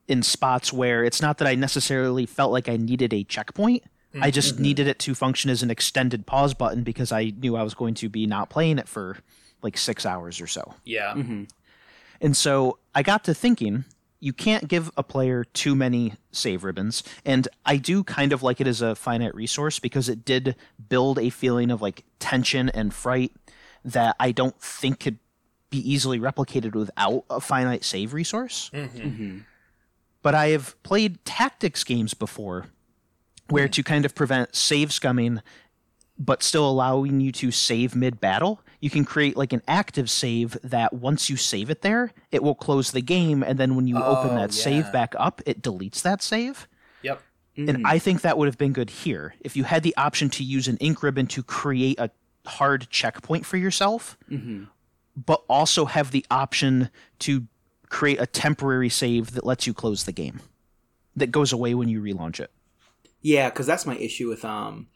in spots where it's not that I necessarily felt like I needed a checkpoint. I mm, just mm-hmm. needed it to function as an extended pause button because I knew I was going to be not playing it for like six hours or so. Yeah. Mm-hmm. And so I got to thinking, you can't give a player too many save ribbons. And I do kind of like it as a finite resource because it did build a feeling of like tension and fright that I don't think could be easily replicated without a finite save resource. Mm-hmm. But I have played tactics games before where to kind of prevent save scumming but still allowing you to save mid battle, you can create like an active save that once you save it there, it will close the game, and then when you open Oh, that save back up, it deletes that save. Yep. And hmm. I think that would have been good here. If you had the option to use an ink ribbon to create a hard checkpoint for yourself, mm-hmm. but also have the option to create a temporary save that lets you close the game, that goes away when you relaunch it. Yeah, because that's my issue with um.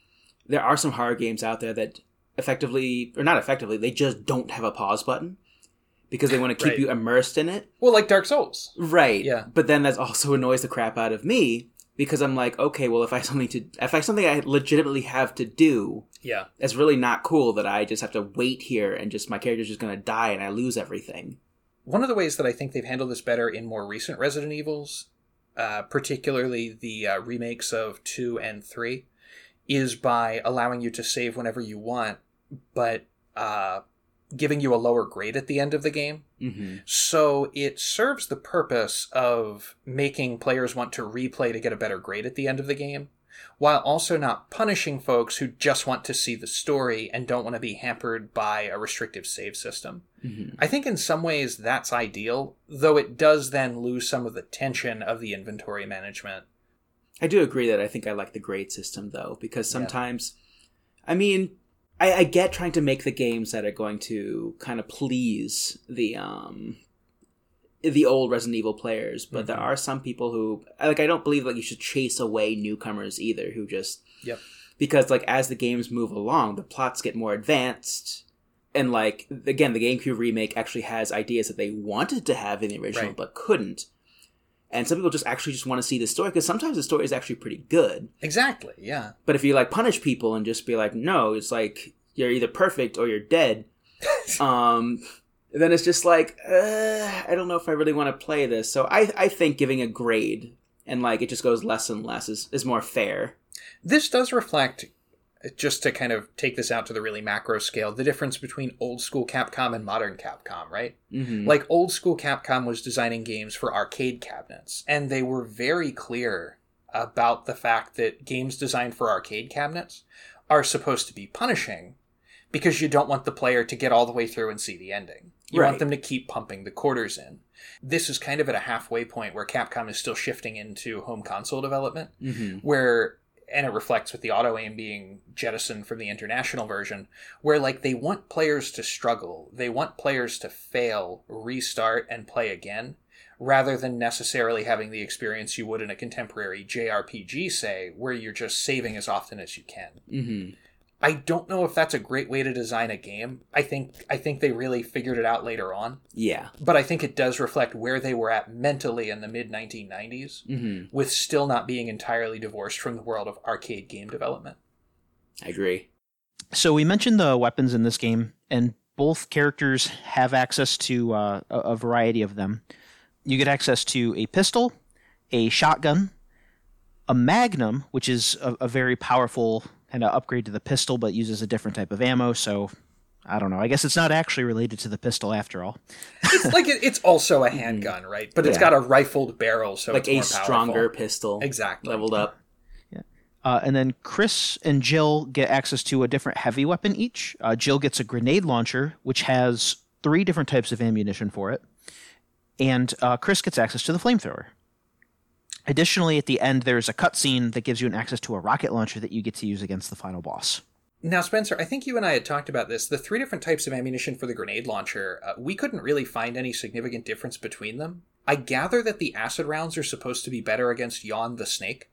There are some horror games out there that effectively, or not effectively, they just don't have a pause button because they want to keep Right. you immersed in it. Well, like Dark Souls. Right. Yeah. But then that also annoys the crap out of me because I'm like, okay, well, if I have something to, if I have something I legitimately have to do, Yeah. it's really not cool that I just have to wait here and just my character's just gonna die and I lose everything. One of the ways that I think they've handled this better in more recent Resident Evils, uh, particularly the uh, remakes of 2 and 3, is by allowing you to save whenever you want, but uh, giving you a lower grade at the end of the game. Mm-hmm. So it serves the purpose of making players want to replay to get a better grade at the end of the game, while also not punishing folks who just want to see the story and don't want to be hampered by a restrictive save system. Mm-hmm. I think in some ways that's ideal, though it does then lose some of the tension of the inventory management. I do agree that I think I like the grade system though, because sometimes, I mean, I, I get trying to make the games that are going to kind of please the um the old Resident Evil players, but there are some people who like I don't believe like you should chase away newcomers either who just Yep. because like as the games move along, the plots get more advanced. And like again, the GameCube remake actually has ideas that they wanted to have in the original Right. but couldn't. And some people just actually just want to see the story because sometimes the story is actually pretty good. Exactly, yeah. But if you like punish people and just be like, no, it's like you're either perfect or you're dead, um, then it's just like, uh, I don't know if I really want to play this. So I, I think giving a grade and like it just goes less and less is, is more fair. This does reflect, just to kind of take this out to the really macro scale, the difference between old school Capcom and modern Capcom, right? Mm-hmm. Like old school Capcom was designing games for arcade cabinets, and they were very clear about the fact that games designed for arcade cabinets are supposed to be punishing because you don't want the player to get all the way through and see the ending. You Right. want them to keep pumping the quarters in. This is kind of at a halfway point where Capcom is still shifting into home console development, Mm-hmm. where and it reflects with the auto aim being jettisoned from the international version where like they want players to struggle they want players to fail restart and play again rather than necessarily having the experience you would in a contemporary jrpg say where you're just saving as often as you can Mm-hmm. I don't know if that's a great way to design a game i think i think they really figured it out later on Yeah. but i think it does reflect where they were at mentally in the mid 1990s Mm-hmm. with still not being entirely divorced from the world of arcade game development. I agree. So we mentioned the weapons in this game, and both characters have access to uh, a, a variety of them. You get access to a pistol, a shotgun, a magnum, which is a, a very powerful kind of upgrade to the pistol, but uses a different type of ammo. So I don't know. I guess it's not actually related to the pistol after all. It's like it, it's also a handgun, right? But it's. Yeah. got a rifled barrel, so like it's a more stronger pistol. Exactly. Leveled up. Uh, and then Chris and Jill get access to a different heavy weapon each. Uh, Jill gets a grenade launcher, which has three different types of ammunition for it. And uh, Chris gets access to the flamethrower. Additionally, at the end, there's a cutscene that gives you an access to a rocket launcher that you get to use against the final boss. Now, Spencer, I think you and I had talked about this. The three different types of ammunition for the grenade launcher, uh, we couldn't really find any significant difference between them. I gather that the acid rounds are supposed to be better against Yawn the snake,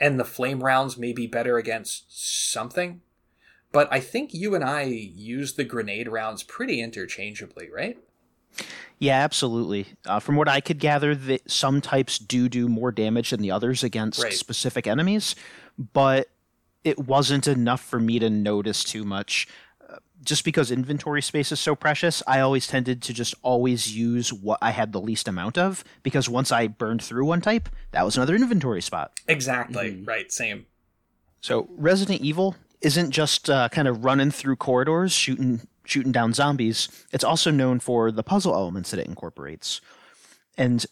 and the flame rounds may be better against something. But I think you and I use the grenade rounds pretty interchangeably, right? Yeah, absolutely. Uh, from what I could gather, that some types do do more damage than the others against Right. specific enemies, but it wasn't enough for me to notice too much. Uh, Just because inventory space is so precious, I always tended to just always use what I had the least amount of because once I burned through one type, that was another inventory spot. Exactly. Right. Same. So Resident Evil isn't just uh, kind of running through corridors shooting shooting down zombies. It's also known for the puzzle elements that it incorporates. And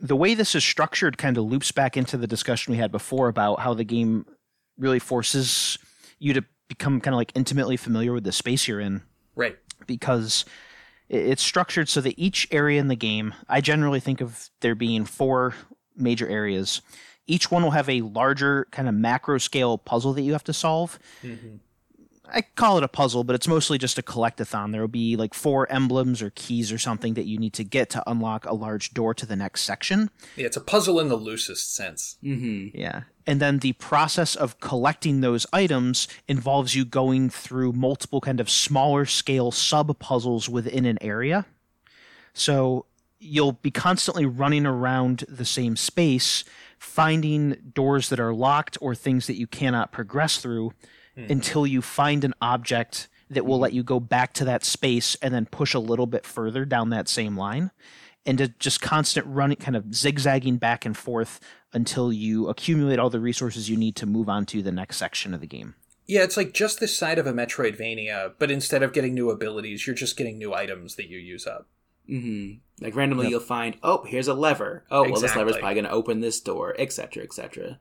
the way this is structured kind of loops back into the discussion we had before about how the game really forces you to become kind of like intimately familiar with the space you're in Right. because it's structured so that each area in the game, I generally think of there being four major areas. Each one will have a larger kind of macro scale puzzle that you have to solve. Mm-hmm. I call it a puzzle, but it's mostly just a collectathon. There will be like four emblems or keys or something that you need to get to unlock a large door to the next section. Yeah, it's a puzzle in the loosest sense. Mm-hmm. Yeah. And then the process of collecting those items involves you going through multiple kind of smaller scale sub puzzles within an area. So you'll be constantly running around the same space, finding doors that are locked or things that you cannot progress through until you find an object that will let you go back to that space and then push a little bit further down that same line and to just constant running kind of zigzagging back and forth until you accumulate all the resources you need to move on to the next section of the game Yeah, it's like just this side of a Metroidvania, but instead of getting new abilities, you're just getting new items that you use up. Mm-hmm. Like randomly, you'll find, oh, here's a lever. Oh, well, this lever's Exactly. probably going to open this door, etc., etc.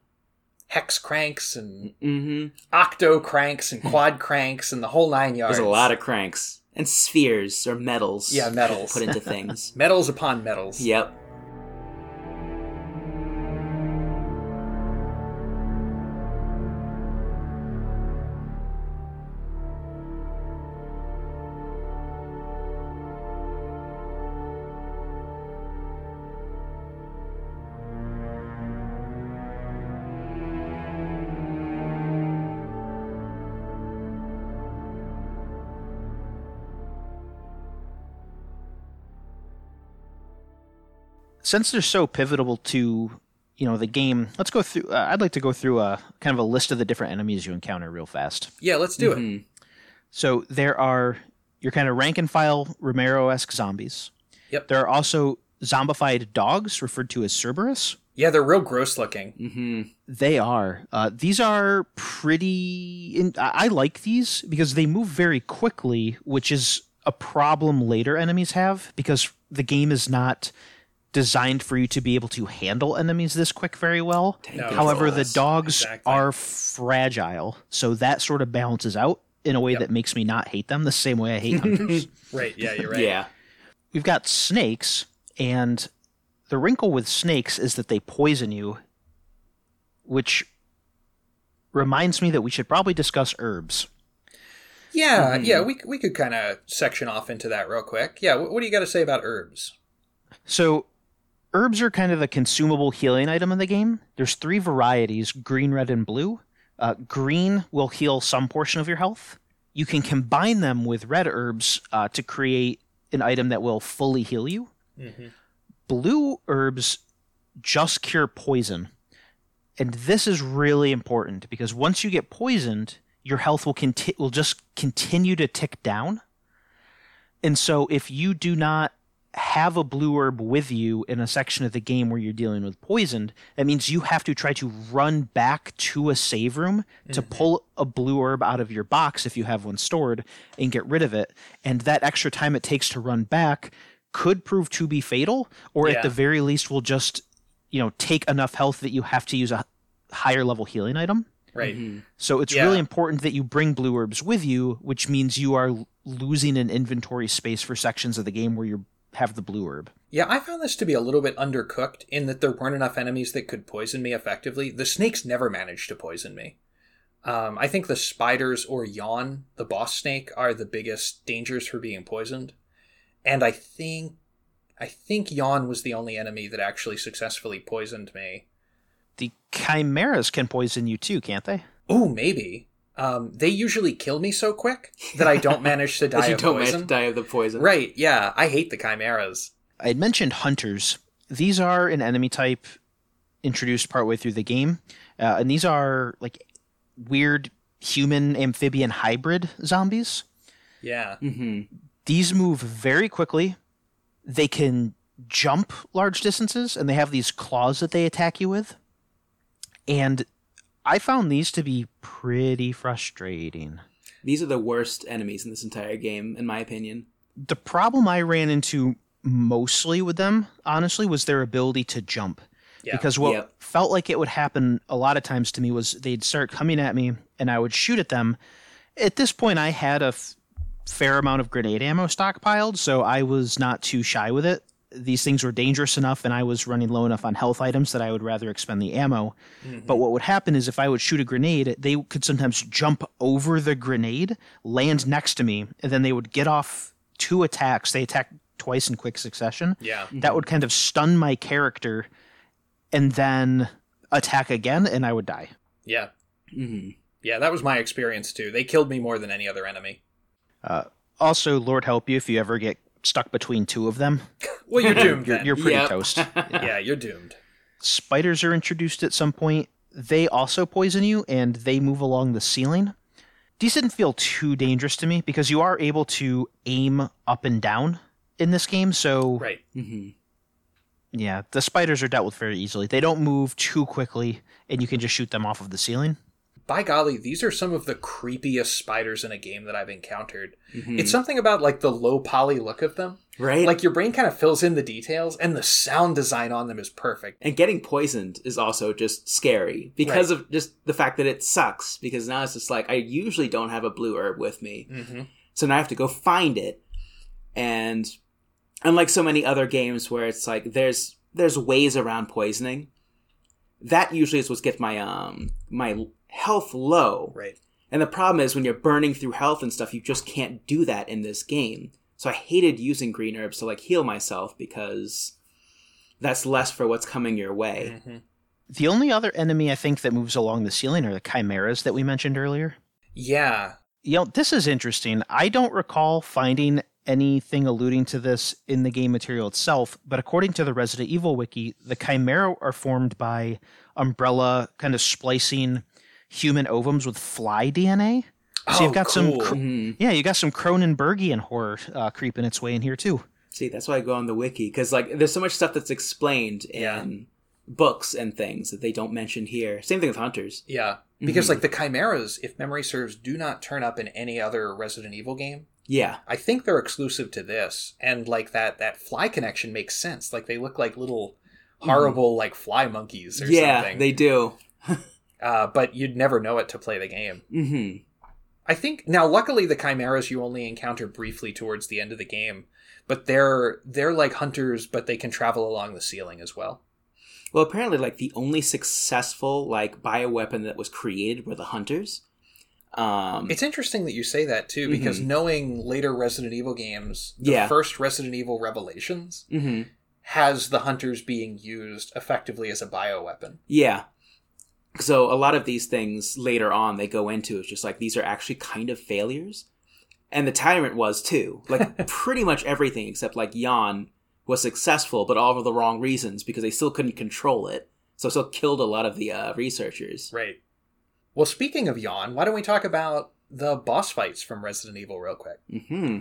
Hex cranks and Mm-hmm. octo cranks and quad cranks and the whole nine yards. There's a lot of cranks and spheres or metals. Yeah, metals. put into things. metals upon metals. yep. Since they're so pivotal to you know the game let's go through uh, i'd like to go through a kind of a list of the different enemies you encounter real fast Yeah, let's do it. Mhm. so there are your kind of rank and file romero-esque zombies Yep. there are also zombified dogs referred to as cerberus Yeah, they're real gross looking. Mhm. They are. Uh, these are pretty. In, I I like these because they move very quickly, which is a problem later enemies have because the game is not designed for you to be able to handle enemies this quick very well. No, However, the dogs Exactly. are fragile, so that sort of balances out in a way Yep. that makes me not hate them the same way I hate hunters. Right, yeah, you're right. Yeah. We've got snakes, and the wrinkle with snakes is that they poison you, which reminds me that we should probably discuss herbs. Yeah, Mhm. yeah, we, we could kind of section off into that real quick. Yeah, what, what do you got to say about herbs? So, herbs are kind of a consumable healing item in the game. There's three varieties green, red, and blue. Uh, green will heal some portion of your health. You can combine them with red herbs uh, to create an item that will fully heal you. Mm-hmm. blue herbs just cure poison. And this is really important because once you get poisoned, your health will conti- will just continue to tick down. And so if you do not have a blue herb with you in a section of the game where you're dealing with poisoned, that means you have to try to run back to a save room to pull a blue herb out of your box if you have one stored and get rid of it. And that extra time it takes to run back could prove to be fatal, or Yeah. at the very least will just, you know, take enough health that you have to use a higher level healing item. Right. Mhm. So it's Yeah. really important that you bring blue herbs with you, which means you are losing an inventory space for sections of the game where you have the blue herb. Yeah, I found this to be a little bit undercooked in that there weren't enough enemies that could poison me effectively. The snakes never managed to poison me. Um, I think the spiders or yawn, the boss snake, are the biggest dangers for being poisoned. And I think I think yawn was the only enemy that actually successfully poisoned me. The chimeras can poison you too, can't they? Oh, maybe. Um, they usually kill me so quick that I don't manage to die you of don't poison. manage to die of the poison. Right? Yeah, I hate the chimeras. I had mentioned hunters. These are an enemy type introduced partway through the game, uh, and these are like weird human amphibian hybrid zombies. Yeah. hmm These move very quickly. They can jump large distances, and they have these claws that they attack you with. And I found these to be pretty frustrating. These are the worst enemies in this entire game, in my opinion. The problem I ran into mostly with them, honestly, was their ability to jump. Yeah. Because what Yep. felt like it would happen a lot of times to me was they'd start coming at me and I would shoot at them. At this point, I had a f- fair amount of grenade ammo stockpiled, so I was not too shy with it. These things were dangerous enough, and I was running low enough on health items that I would rather expend the ammo. But what would happen is if I would shoot a grenade, they could sometimes jump over the grenade, land next to me, and then they would get off two attacks. They attack twice in quick succession Yeah. that would kind of stun my character and then attack again and I would die. Yeah. hmm Yeah, that was my experience too. They killed me more than any other enemy. Also, Lord help you if you ever get stuck between two of them. Well, you're doomed. You're, then. you're pretty Yep. toast. yeah, you're doomed. Spiders are introduced at some point. They also poison you and they move along the ceiling. These didn't feel too dangerous to me because you are able to aim up and down in this game. So, Right. hmm yeah, the spiders are dealt with very easily. They don't move too quickly and you can just shoot them off of the ceiling. By golly, these are some of the creepiest spiders in a game that I've encountered. hmm It's something about like the low poly look of them. right. Like your brain kind of fills in the details, and the sound design on them is perfect. and getting poisoned is also just scary because of just the fact that it sucks. Because now it's just like I usually don't have a blue herb with me, Mm-hmm. so now I have to go find it. And unlike so many other games where it's like there's there's ways around poisoning, that usually is what gets my um my health low. Right. And the problem is when you're burning through health and stuff, you just can't do that in this game. So I hated using green herbs to like heal myself because that's less for what's coming your way. hmm The only other enemy I think that moves along the ceiling are the chimeras that we mentioned earlier. Yeah. You know, this is interesting. I don't recall finding anything alluding to this in the game material itself, but according to the Resident Evil wiki, the chimera are formed by Umbrella kind of splicing human ovums with fly DNA. So oh, you've got some cool. cr- Mhm. Yeah, you got some Cronenbergian horror uh, creeping its way in here too. See, that's why I go on the wiki because like there's so much stuff that's explained in Yeah. books and things that they don't mention here. Same thing with hunters. Yeah. Because Mhm. like the chimeras, if memory serves, do not turn up in any other Resident Evil game. Yeah, I think they're exclusive to this, and like that that fly connection makes sense. Like they look like little horrible like fly monkeys or Mm-hmm. yeah, something. they do. uh, but you'd never know it to play the game. hmm I think now, luckily, the chimeras you only encounter briefly towards the end of the game, but they're they're like hunters, but they can travel along the ceiling as well. Well, apparently, like the only successful like bioweapon that was created were the hunters. Um, It's interesting that you say that too, because knowing later Resident Evil games, the Yeah. first Resident Evil Revelations mhm. has the hunters being used effectively as a bioweapon. Yeah. So a lot of these things later on they go into is just like these are actually kind of failures. And the tyrant was too. Like pretty much everything except like Yawn was successful, but all for the wrong reasons because they still couldn't control it. So still killed a lot of the uh, researchers. Right. Well, speaking of yawn, why don't we talk about the boss fights from Resident Evil real quick? hmm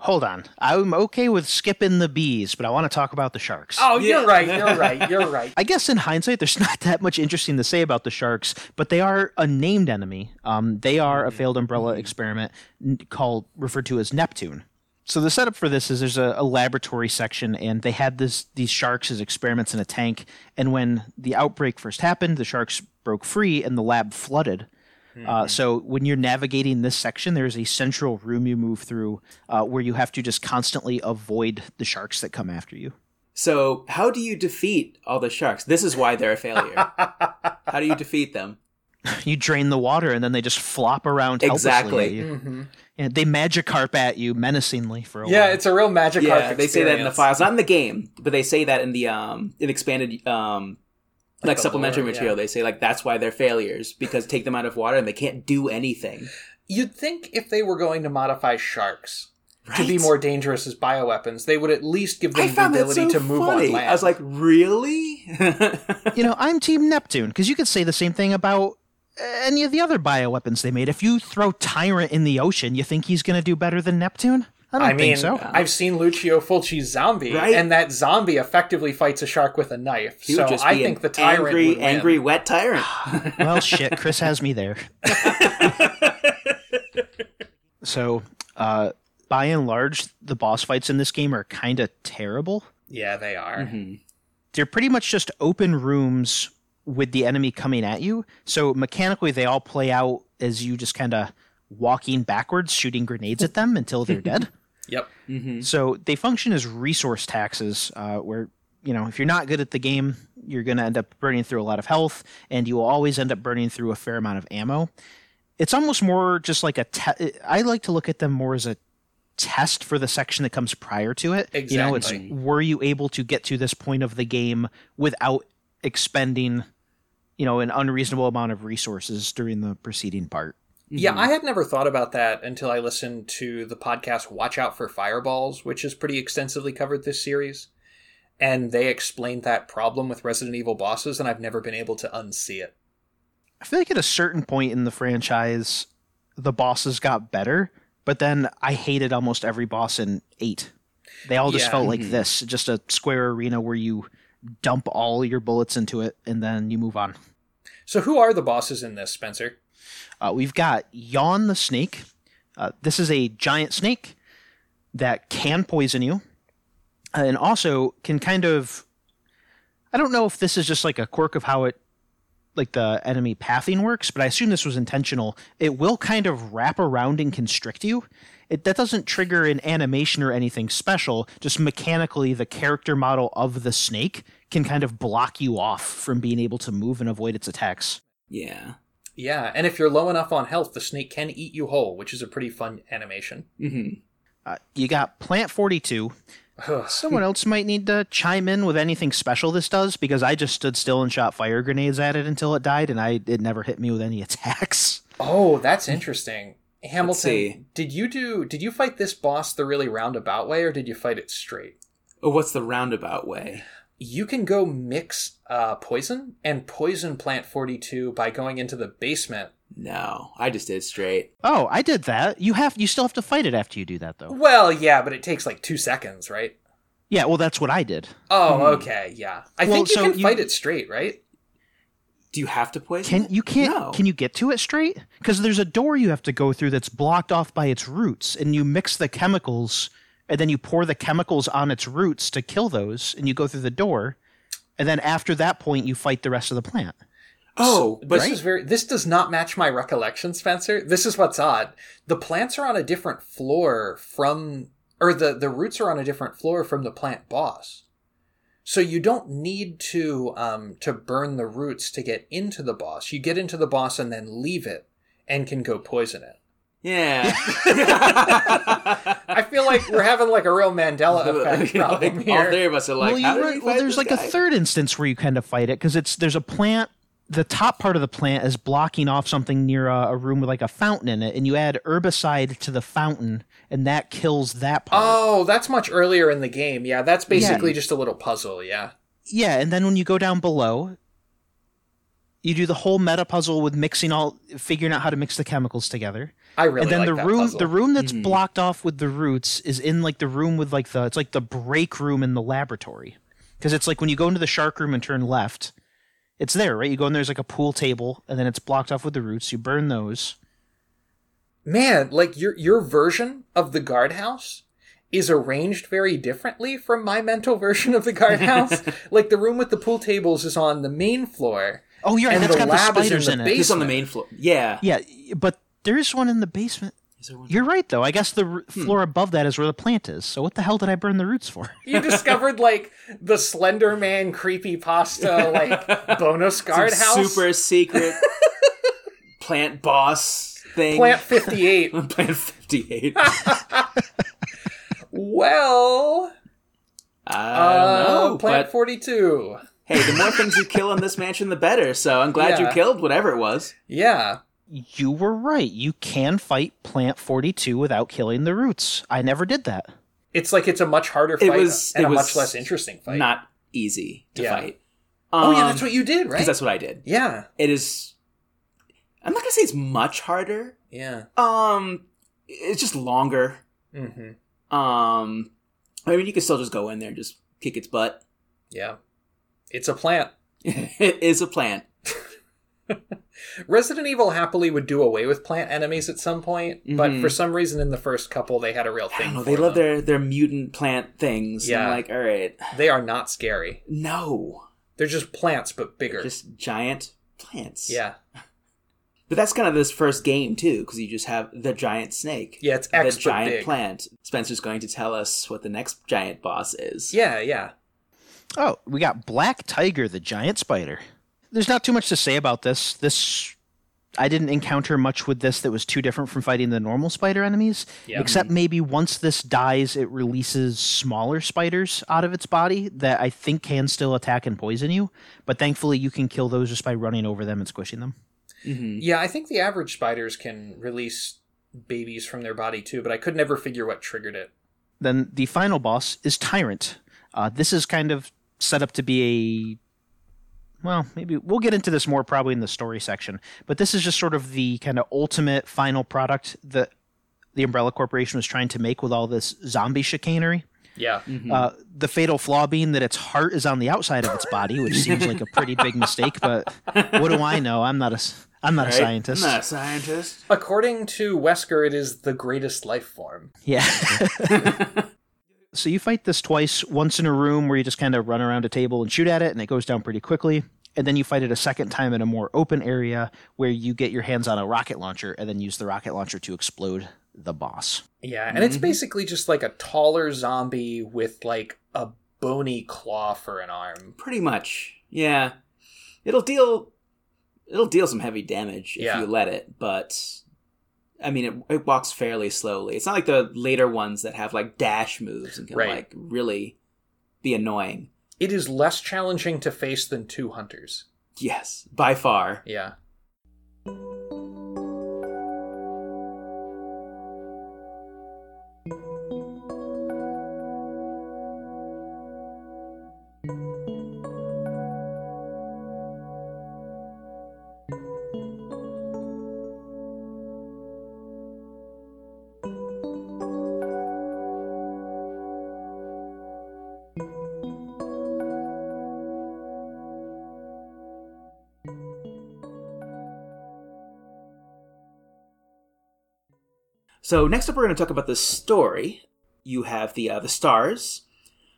Hold on. I'm okay with skipping the bees, but I want to talk about the sharks. Oh, you're right. You're right. You're right. I guess in hindsight, there's not that much interesting to say about the sharks, but they are a named enemy. Um, they are a failed Umbrella experiment called referred to as Neptune. So the setup for this is there's a, a laboratory section, and they had this these sharks as experiments in a tank. And when the outbreak first happened, the sharks broke free, and the lab flooded. Uh, so when you're navigating this section, there's a central room you move through uh, where you have to just constantly avoid the sharks that come after you. So how do you defeat all the sharks? This is why they're a failure. how do you defeat them? you drain the water and then they just flop around helplessly Exactly. at you. hmm And they magikarp at you menacingly for a Yeah, while. Yeah, it's a real magic. yeah, they say that in the files, not in the game, but they say that in the um in expanded um like the supplementary lore, material. yeah. They say like that's why they're failures because take them out of water and they can't do anything. You'd think if they were going to modify sharks to be more dangerous as bioweapons, they would at least give them the ability so to move funny. on land. I was like, really? you know, I'm Team Neptune because you could say the same thing about eh, any of the other bioweapons they made. If you throw Tyrant in the ocean, you think he's going to do better than Neptune? I don't I mean, think so. I've seen Lucio Fulci's zombie, Right? and that zombie effectively fights a shark with a knife. He so would just I be think an the tyrant angry, would win. angry wet tyrant. well, shit, Chris has me there. so, uh, by and large, the boss fights in this game are kind of terrible. Yeah, they are. Mm-hmm. They're pretty much just open rooms with the enemy coming at you. So mechanically, they all play out as you just kind of walking backwards, shooting grenades at them until they're dead. Yep. Mm-hmm. So they function as resource taxes, uh, where you know if you're not good at the game, you're going to end up burning through a lot of health, and you will always end up burning through a fair amount of ammo. It's almost more just like a. Te- I like to look at them more as a test for the section that comes prior to it. Exactly. You know, it's were you able to get to this point of the game without expending, you know, an unreasonable amount of resources during the preceding part. Yeah, Mm-hmm. I had never thought about that until I listened to the podcast Watch Out for Fireballs, which has pretty extensively covered this series. And they explained that problem with Resident Evil bosses, and I've never been able to unsee it. I feel like at a certain point in the franchise, the bosses got better, but then I hated almost every boss in eight. They all just Yeah. felt like Mhm. this just a square arena where you dump all your bullets into it and then you move on. So, who are the bosses in this, Spencer? Uh, we've got Yawn the Snake. Uh, this is a giant snake that can poison you uh, and also can kind of. I don't know if this is just like a quirk of how it. Like the enemy pathing works, but I assume this was intentional. It will kind of wrap around and constrict you. It, that doesn't trigger an animation or anything special. Just mechanically, the character model of the snake can kind of block you off from being able to move and avoid its attacks. Yeah. Yeah, and if you're low enough on health, the snake can eat you whole, which is a pretty fun animation. Mm-hmm. Uh, you got Plant 42. Someone else might need to chime in with anything special this does because I just stood still and shot fire grenades at it until it died, and I it never hit me with any attacks. Oh, that's interesting. Hamilton, did you do? Did you fight this boss the really roundabout way, or did you fight it straight? Oh, what's the roundabout way? You can go mix uh, poison and poison Plant Forty Two by going into the basement. No, I just did it straight. Oh, I did that. You have you still have to fight it after you do that though. Well, yeah, but it takes like two seconds, right? Yeah, well that's what I did. Oh, Hmm. okay, yeah. I Well, think you so can you- fight it straight, right? Do you have to poison? Can it? you can't No. can you get to it straight? Because there's a door you have to go through that's blocked off by its roots, and you mix the chemicals, and then you pour the chemicals on its roots to kill those, and you go through the door, and then after that point you fight the rest of the plant. Oh, but this is very. This does not match my recollection, Spencer. This is what's odd. The plants are on a different floor from, or the the roots are on a different floor from the plant boss. So you don't need to um to burn the roots to get into the boss. You get into the boss and then leave it, and can go poison it. Yeah. I feel like we're having like a real Mandela effect problem like, all three of us are like, well, you did run- we well there's this like a third instance where you kind of fight it because it's there's a plant. The top part of the plant is blocking off something near a, a room with like a fountain in it, and you add herbicide to the fountain, and that kills that part. Oh, that's much earlier in the game. Yeah, that's basically Yeah. just a little puzzle. Yeah. Yeah, and then when you go down below, you do the whole meta puzzle with mixing all, figuring out how to mix the chemicals together. I really and then like the that room, puzzle. the room that's Mhm. blocked off with the roots is in like the room with like the, it's like the break room in the laboratory, because it's like when you go into the shark room and turn left, it's there, right? You go in there's like a pool table, and then it's blocked off with the roots. You burn those. Man, like your your version of the guardhouse is arranged very differently from my mental version of the guardhouse. like the room with the pool tables is on the main floor. Oh, you're right. And That's the got the lab is in spiders the in, it. base- He's on the main floor. Yeah. Yeah, but there is one in the basement. Is there one? You're right, though. I guess the r- Hmm. floor above that is where the plant is. So what the hell did I burn the roots for? You discovered like the Slender Man creepy pasta like bonus Some guardhouse. super secret plant boss thing. Plant fifty eight. Plant 58. well, I uh, don't know. Plant but forty two. Hey, the more things you kill in this mansion, the better. So I'm glad you killed whatever it was. Yeah. You were right. You can fight Plant 42 without killing the roots. I never did that. It's like it's a much harder It fight was- and it a was much less interesting fight. Not easy to Yeah. fight. oh yeah, Um, that's what you did, right? Because that's what I did. yeah. It is. I'm not gonna say it's much harder. Yeah. Um, it's just longer. Mm-hmm. Um, I mean, you can still just go in there and just kick its butt. Yeah. It's a plant. it is a plant. Resident Evil happily would do away with plant enemies at some point, but Mhm. for some reason in the first couple they had a real thing. know. They love them. their their mutant plant things. Yeah. Like, all right, They are not scary. no, They're just plants, but bigger. just giant plants. yeah. but that's kind of this first game too, because you just have the giant snake. Yeah, it's the extra giant big. plant. Spencer's going to tell us what the next giant boss is. Yeah, yeah. Oh, we got Black Tiger, the giant spider. There's not too much to say about this. This I didn't encounter much with this that was too different from fighting the normal spider enemies. Yeah. Except maybe once this dies, it releases smaller spiders out of its body that I think can still attack and poison you. But thankfully, you can kill those just by running over them and squishing them. hmm Yeah, I think the average spiders can release babies from their body too, but I could never figure what triggered it. Then the final boss is Tyrant. Uh, this is kind of set up to be a. Well, maybe we'll get into this more probably in the story section, but this is just sort of the kind of ultimate final product that the Umbrella Corporation was trying to make with all this zombie chicanery. Yeah. Mm-hmm. Uh, the fatal flaw being that its heart is on the outside of its body, which seems like a pretty big mistake. But what do I know? I'm not a I'm not a scientist. I'm not a scientist. According to Wesker, it is the greatest life form. Yeah. so you fight this twice, once in a room where you just kind of run around a table and shoot at it, and it goes down pretty quickly. And then you fight it a second time in a more open area where you get your hands on a rocket launcher and then use the rocket launcher to explode the boss. Yeah, and it's mm-hmm. basically just like a taller zombie with like a bony claw for an arm. Pretty much. Yeah. It'll deal it'll deal some heavy damage if Yeah. you let it, but I mean it, it walks fairly slowly. It's not like the later ones that have like dash moves and can Right. like really be annoying. It is less challenging to face than two hunters. Yes, by far. Yeah. So next up we're going to talk about the story. You have the uh, the stars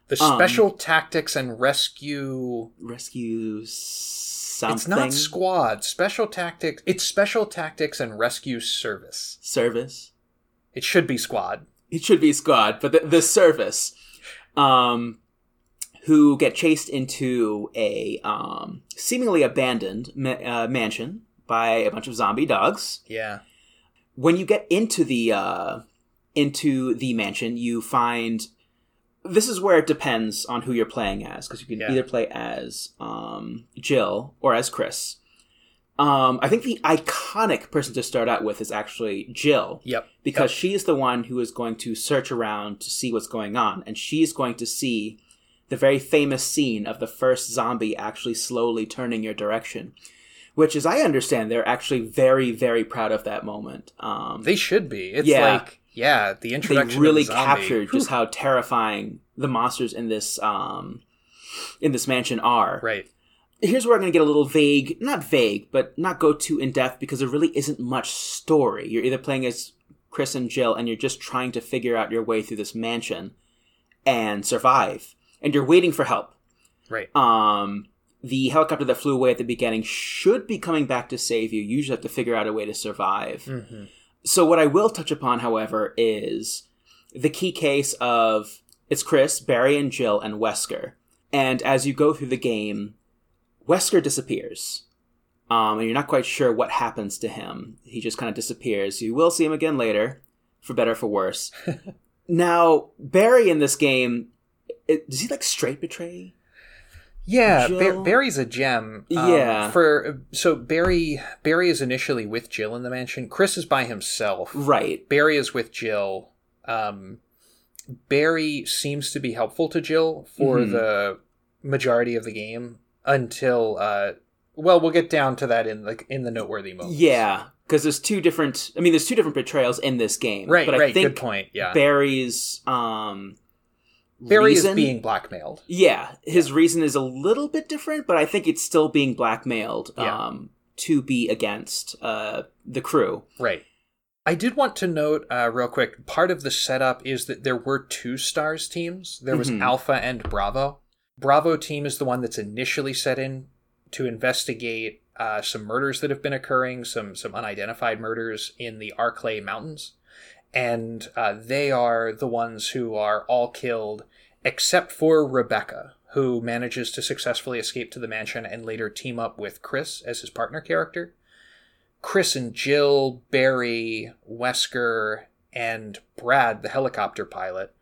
The Um, special tactics and rescue rescue something It's not squad. Special tactics. It's special tactics and rescue service. service. It should be squad. it should be squad, but the, the service, um, who get chased into a um, seemingly abandoned ma- uh, mansion by a bunch of zombie dogs. Yeah. When you get into the uh, into the mansion, you find this is where it depends on who you're playing as because you can Yeah. either play as um, Jill or as Chris. Um, I think the iconic person to start out with is actually Jill Yep. because she is the one who is going to search around to see what's going on and she's going to see the very famous scene of the first zombie actually slowly turning your direction which as i understand they're actually very very proud of that moment um, They should be. It's Yeah. like yeah, the they introduction. really of the captured just how terrifying the monsters in this um, in this mansion are right. here's where I'm going to get a little vague, not vague, but not go too in depth because there really isn't much story. You're either playing as Chris and Jill and you're just trying to figure out your way through this mansion and survive. And you're waiting for help. Right. Um, the helicopter that flew away at the beginning should be coming back to save you. You just have to figure out a way to survive. hmm So what I will touch upon, however, is the key case of it's Chris, Barry, and Jill, and Wesker. And as you go through the game, Wesker disappears. Um, and you're not quite sure what happens to him. He just kind of disappears. You will see him again later, for better or for worse. now, Barry in this game, it, does he like straight betray? Yeah? Ba- Barry's a gem. Um, Yeah. For so Barry Barry is initially with Jill in the mansion. Chris is by himself. Right. Barry is with Jill. Um, Barry seems to be helpful to Jill for Mhm. the majority of the game until uh, well, we'll get down to that in like in the noteworthy moments. Yeah, because there's two different. I mean, there's two different betrayals in this game. Right, But I right. think Good point. Yeah. Barry's um, Barry reason, is being blackmailed. Yeah, his reason is a little bit different, but I think it's still being blackmailed Yeah. um, to be against uh, the crew. Right. I did want to note, uh, real quick, part of the setup is that there were two stars teams. There was Mhm. Alpha and Bravo. Bravo team is the one that's initially set in to investigate uh, some murders that have been occurring, some some unidentified murders in the Arklay Mountains, and uh, they are the ones who are all killed, except for Rebecca, who manages to successfully escape to the mansion and later team up with Chris as his partner character. Chris and Jill, Barry, Wesker, and Brad, the helicopter pilot,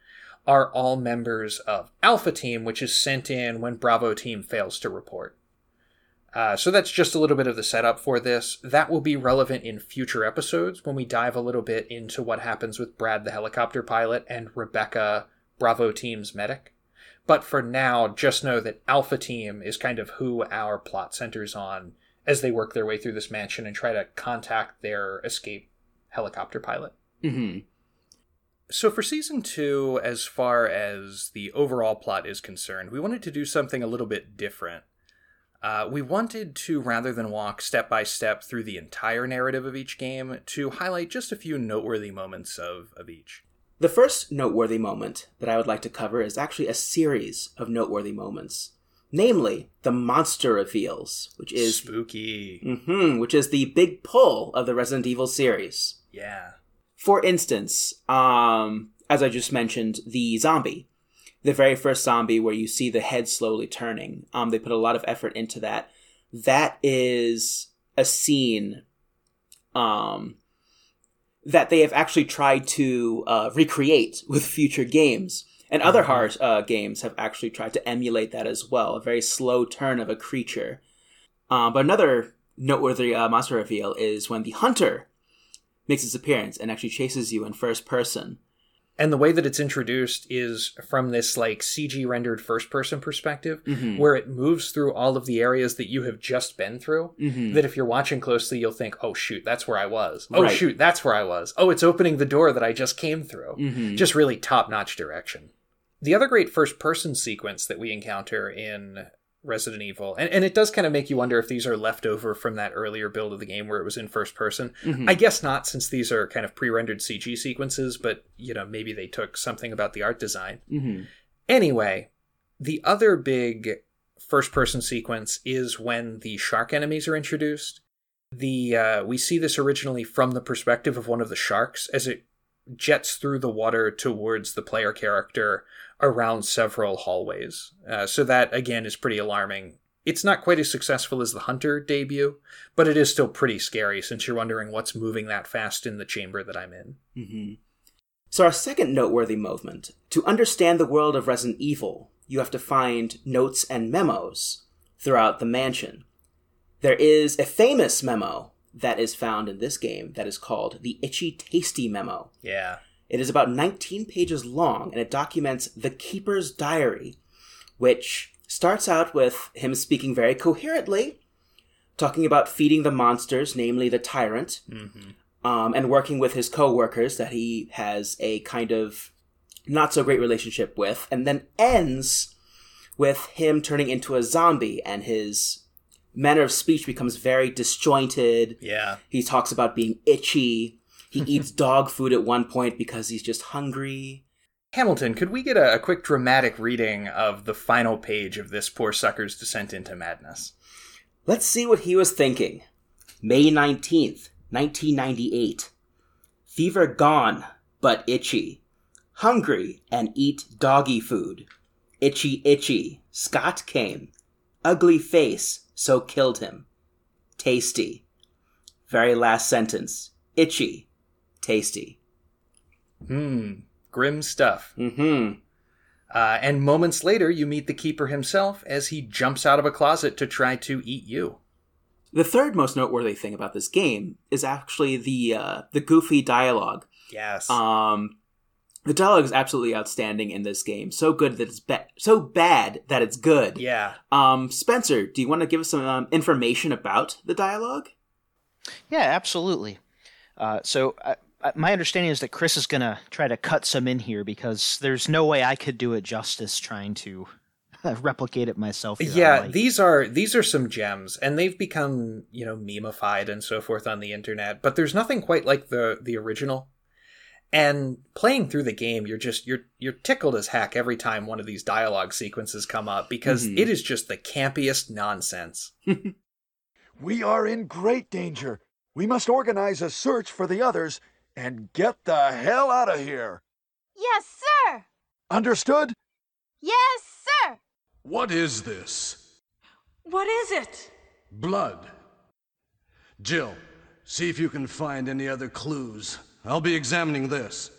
are all members of Alpha Team, which is sent in when Bravo Team fails to report. Uh, so that's just a little bit of the setup for this. That will be relevant in future episodes when we dive a little bit into what happens with Brad, the helicopter pilot, and Rebecca, Bravo Team's medic. But for now, just know that Alpha Team is kind of who our plot centers on as they work their way through this mansion and try to contact their escape helicopter pilot. hmm So, for season two, as far as the overall plot is concerned, we wanted to do something a little bit different. Uh, we wanted to, rather than walk step by step through the entire narrative of each game, to highlight just a few noteworthy moments of, of each. The first noteworthy moment that I would like to cover is actually a series of noteworthy moments, namely the monster reveals, which is spooky. Mhm, which is the big pull of the Resident Evil series. Yeah. For instance, um, as I just mentioned, the zombie, the very first zombie where you see the head slowly turning. Um, they put a lot of effort into that. That is a scene, um, that they have actually tried to uh, recreate with future games. And other Mhm. hard uh, games have actually tried to emulate that as well. A very slow turn of a creature. Uh, but another noteworthy uh, monster reveal is when the hunter makes its appearance and actually chases you in first person. And the way that it's introduced is from this like CG rendered first person perspective, Mhm. where it moves through all of the areas that you have just been through. Mhm. That if you're watching closely, you'll think, oh shoot, that's where I was. Oh Right. shoot, that's where I was. Oh, it's opening the door that I just came through. Mhm. Just really top notch direction. The other great first person sequence that we encounter in Resident Evil, and, and it does kind of make you wonder if these are left over from that earlier build of the game where it was in first person. Mhm. I guess not, since these are kind of pre rendered CG sequences, but you know, maybe they took something about the art design. Mhm. Anyway, the other big first person sequence is when the shark enemies are introduced. The uh, we see this originally from the perspective of one of the sharks as it jets through the water towards the player character around several hallways. Uh, so that again is pretty alarming. It's not quite as successful as the Hunter debut, but it is still pretty scary since you're wondering what's moving that fast in the chamber that I'm in. Mhm. So, our second noteworthy movement to understand the world of Resident Evil, you have to find notes and memos throughout the mansion. There is a famous memo that is found in this game that is called the Itchy Tasty Memo. Yeah. It is about 19 pages long and it documents the Keeper's Diary, which starts out with him speaking very coherently, talking about feeding the monsters, namely the tyrant, Mm-hmm. um, and working with his co-workers that he has a kind of not so great relationship with, and then ends with him turning into a zombie and his manner of speech becomes very disjointed. Yeah. He talks about being itchy. He eats dog food at one point because he's just hungry. Hamilton, could we get a, a quick dramatic reading of the final page of this poor sucker's descent into madness? Let's see what he was thinking. May 19th, 1998. Fever gone, but itchy. Hungry and eat doggy food. Itchy, itchy. Scott came. Ugly face, so killed him. Tasty. Very last sentence. Itchy. Tasty. Hmm. Grim stuff. Mm-hmm. Uh, and moments later, you meet the keeper himself as he jumps out of a closet to try to eat you. The third most noteworthy thing about this game is actually the uh, the goofy dialogue. Yes. Um, the dialogue is absolutely outstanding in this game. So good that it's ba- so bad that it's good. yeah. Um, Spencer, do you want to give us some um, information about the dialogue? Yeah, absolutely. Uh, so uh, uh, my understanding is that Chris is going to try to cut some in here because there's no way I could do it justice trying to replicate it myself. here Yeah, mic. these are these are some gems, and they've become you know memeified and so forth on the internet. But there's nothing quite like the the original. And playing through the game, you're just you're you're tickled as heck every time one of these dialogue sequences come up because Mhm. it is just the campiest nonsense. We are in great danger. We must organize a search for the others and get the hell out of here. Yes, sir. Understood? Yes, sir. What is this? What is it? Blood. Jill, see if you can find any other clues. I'll be examining this.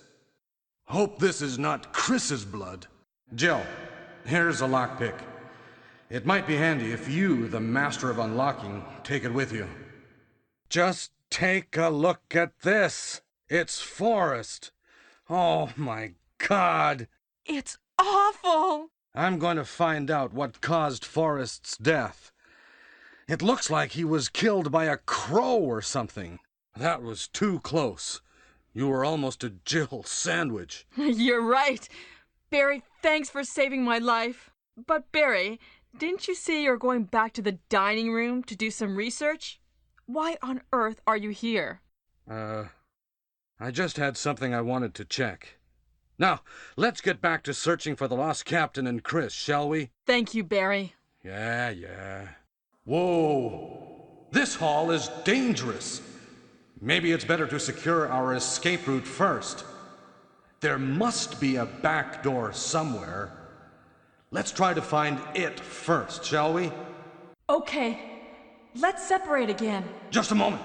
Hope this is not Chris's blood. Jill, here's a lockpick. It might be handy if you, the master of unlocking, take it with you. Just take a look at this. It's Forest. Oh my god. It's awful. I'm going to find out what caused Forest's death. It looks like he was killed by a crow or something. That was too close. You were almost a Jill sandwich. You're right. Barry, thanks for saving my life. But, Barry, didn't you say you're going back to the dining room to do some research? Why on earth are you here? Uh, I just had something I wanted to check. Now, let's get back to searching for the lost captain and Chris, shall we? Thank you, Barry. Yeah, yeah. Whoa! This hall is dangerous. Maybe it's better to secure our escape route first. There must be a back door somewhere. Let's try to find it first, shall we? Okay, let's separate again. Just a moment.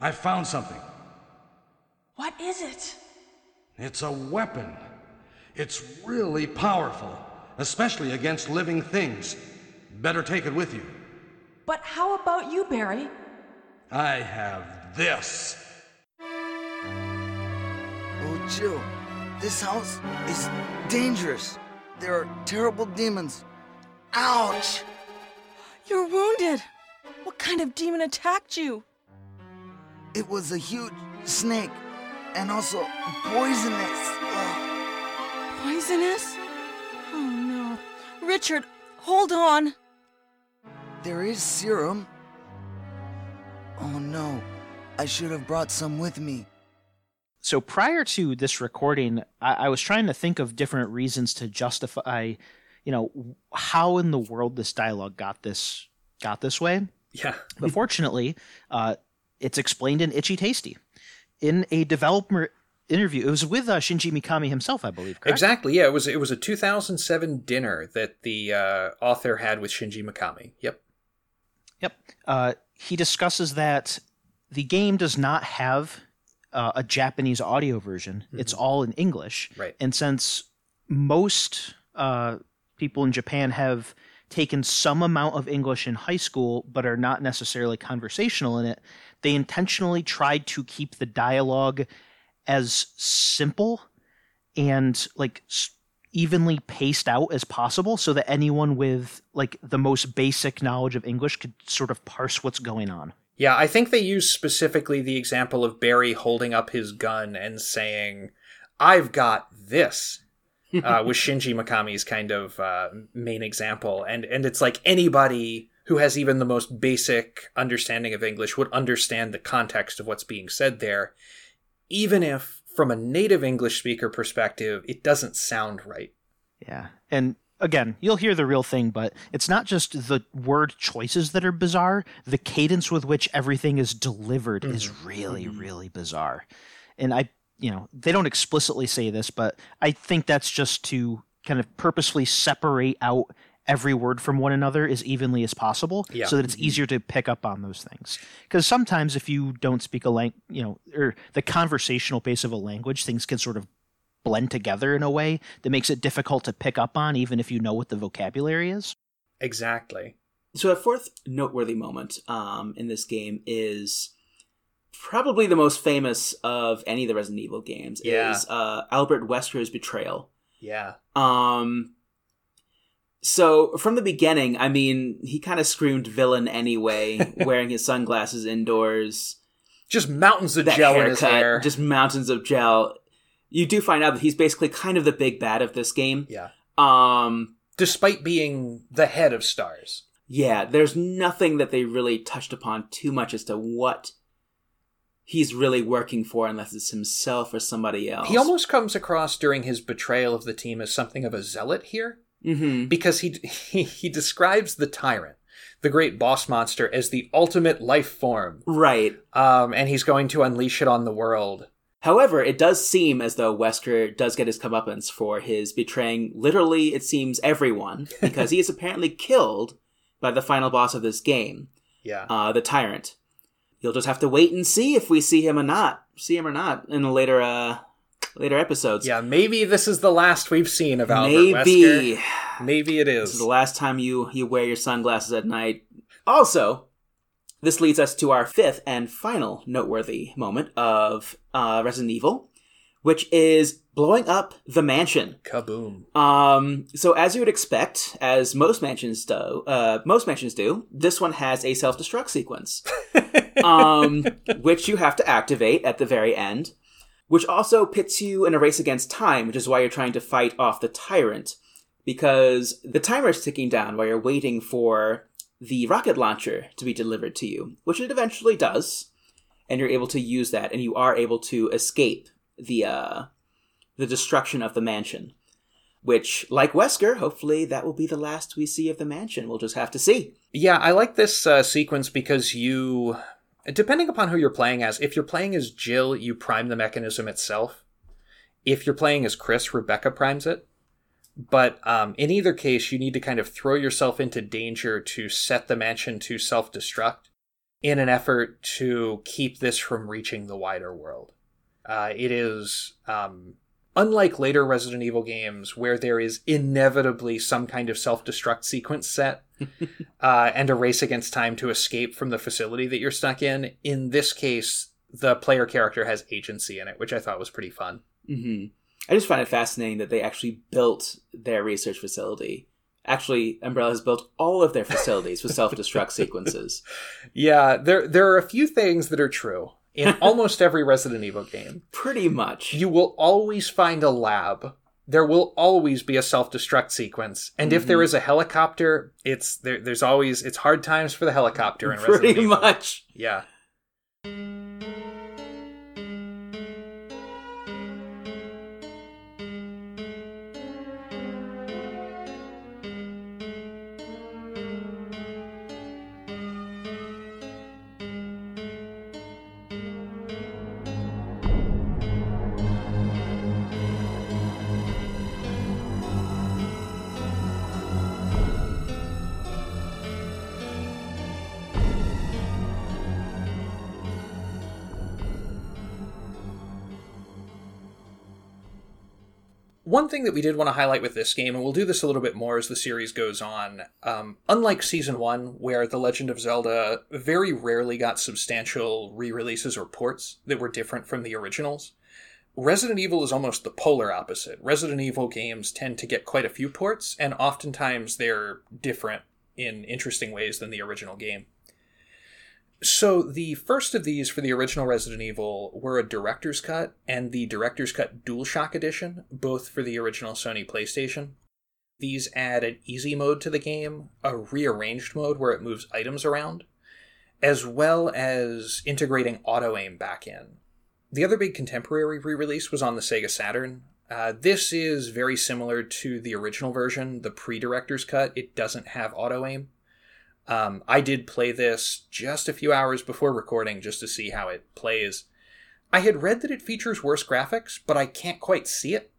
I found something. What is it? It's a weapon. It's really powerful, especially against living things. Better take it with you. But how about you, Barry? I have this. Oh, Jill, this house is dangerous. There are terrible demons. Ouch! You're wounded. What kind of demon attacked you? It was a huge snake and also poisonous. Ugh. Poisonous? Oh no. Richard, hold on. There is serum. Oh no, I should have brought some with me. So prior to this recording, I, I was trying to think of different reasons to justify, you know, how in the world this dialogue got this got this way. Yeah. But fortunately, uh, it's explained in Itchy Tasty. In a developer interview, it was with uh, Shinji Mikami himself, I believe. Correct? Exactly. Yeah, it was it was a 2007 dinner that the uh, author had with Shinji Mikami. Yep. Yep. Uh, he discusses that the game does not have uh, a Japanese audio version. It's all in English. Right. And since most uh, people in Japan have taken some amount of English in high school but are not necessarily conversational in it, they intentionally tried to keep the dialogue as simple and like evenly paced out as possible so that anyone with like the most basic knowledge of English could sort of parse what's going on. Yeah, I think they use specifically the example of Barry holding up his gun and saying, "I've got this." uh, was Shinji Mikami's kind of uh, main example, and and it's like anybody who has even the most basic understanding of English would understand the context of what's being said there, even if from a native English speaker perspective it doesn't sound right. Yeah. And again, you'll hear the real thing, but it's not just the word choices that are bizarre. The cadence with which everything is delivered is mm-hmm. really, mm-hmm. really bizarre. And I, you know, they don't explicitly say this, but I think that's just to kind of purposefully separate out every word from one another as evenly as possible Yeah. so that it's easier to pick up on those things because sometimes if you don't speak a language you know or the conversational base of a language things can sort of blend together in a way that makes it difficult to pick up on, even if you know what the vocabulary is. Exactly. So a fourth noteworthy moment um, in this game is probably the most famous of any of the Resident Evil games. Yeah. Is uh, Albert Wesker's betrayal. Yeah. Um. So from the beginning, I mean, he kind of screamed villain anyway, wearing his sunglasses indoors, Just mountains of that gel in his hair. just mountains of gel. You do find out that he's basically kind of the big bad of this game. Yeah. Um. Despite being the head of stars. Yeah, there's nothing that they really touched upon too much as to what he's really working for, unless it's himself or somebody else. He almost comes across during his betrayal of the team as something of a zealot here. Hmm because he, he he describes the tyrant, the great boss monster, as the ultimate life form, Right. um, and he's going to unleash it on the world. However, it does seem as though Wesker does get his comeuppance for his betraying literally, it seems, everyone, because he is apparently killed by the final boss of this game, Yeah, uh, the Tyrant. You'll just have to wait and see if we see him or not, see him or not in a later, uh, later episodes. yeah. Maybe this is the last we've seen of Albert Maybe. Wesker. Maybe it This is. is the last time you you wear your sunglasses at night. Also, this leads us to our fifth and final noteworthy moment of uh, Resident Evil, which is blowing up the mansion. Kaboom! Um, so as you would expect, as most mansions do, uh, most mansions do, this one has a self-destruct sequence, um, which you have to activate at the very end, which also pits you in a race against time, which is why you're trying to fight off the tyrant, because the timer is ticking down while you're waiting for the rocket launcher to be delivered to you, which it eventually does, and you're able to use that, and you are able to escape the uh, the destruction of the mansion. Which, like Wesker, hopefully that will be the last we see of the mansion. We'll just have to see. Yeah, I like this uh, sequence because you, depending upon who you're playing as, if you're playing as Jill, you prime the mechanism itself. If you're playing as Chris, Rebecca primes it. But um, in either case, you need to kind of throw yourself into danger to set the mansion to self destruct in an effort to keep this from reaching the wider world. Uh, it is um, unlike later Resident Evil games where there is inevitably some kind of self destruct sequence set uh, and a race against time to escape from the facility that you're stuck in. In this case, the player character has agency in it, which I thought was pretty fun. hmm I just find it fascinating that they actually built their research facility. Actually, Umbrella has built all of their facilities with self-destruct sequences. Yeah, there there are a few things that are true in almost every Resident Evil game. Pretty much. You will always find a lab. There will always be a self-destruct sequence, and if there mhm. is a helicopter, it's there. There's always it's hard times for the helicopter in Resident Pretty Evil. much. Yeah. One thing that we did want to highlight with this game, and we'll do this a little bit more as the series goes on, um, unlike Season 1, where The Legend of Zelda very rarely got substantial re releases or ports that were different from the originals, Resident Evil is almost the polar opposite. Resident Evil games tend to get quite a few ports, and oftentimes they're different in interesting ways than the original game. So the first of these for the original Resident Evil were a director's cut and the director's cut DualShock edition, both for the original Sony PlayStation. These add an easy mode to the game, a rearranged mode where it moves items around, as well as integrating auto aim back in. The other big contemporary re-release was on the Sega Saturn. Uh, this is very similar to the original version, the pre-director's cut. It doesn't have auto aim. Um, I did play this just a few hours before recording just to see how it plays. I had read that it features worse graphics, but I can't quite see it.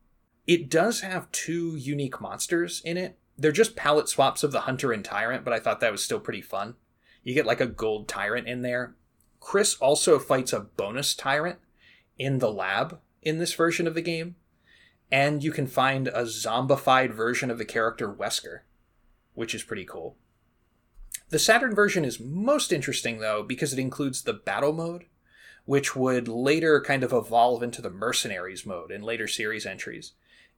It does have two unique monsters in it. They're just palette swaps of the Hunter and Tyrant, but I thought that was still pretty fun. You get like a gold Tyrant in there. Chris also fights a bonus Tyrant in the lab in this version of the game. and you can find a zombified version of the character Wesker, which is pretty cool. The Saturn version is most interesting though because it includes the battle mode, which would later kind of evolve into the mercenaries mode in later series entries.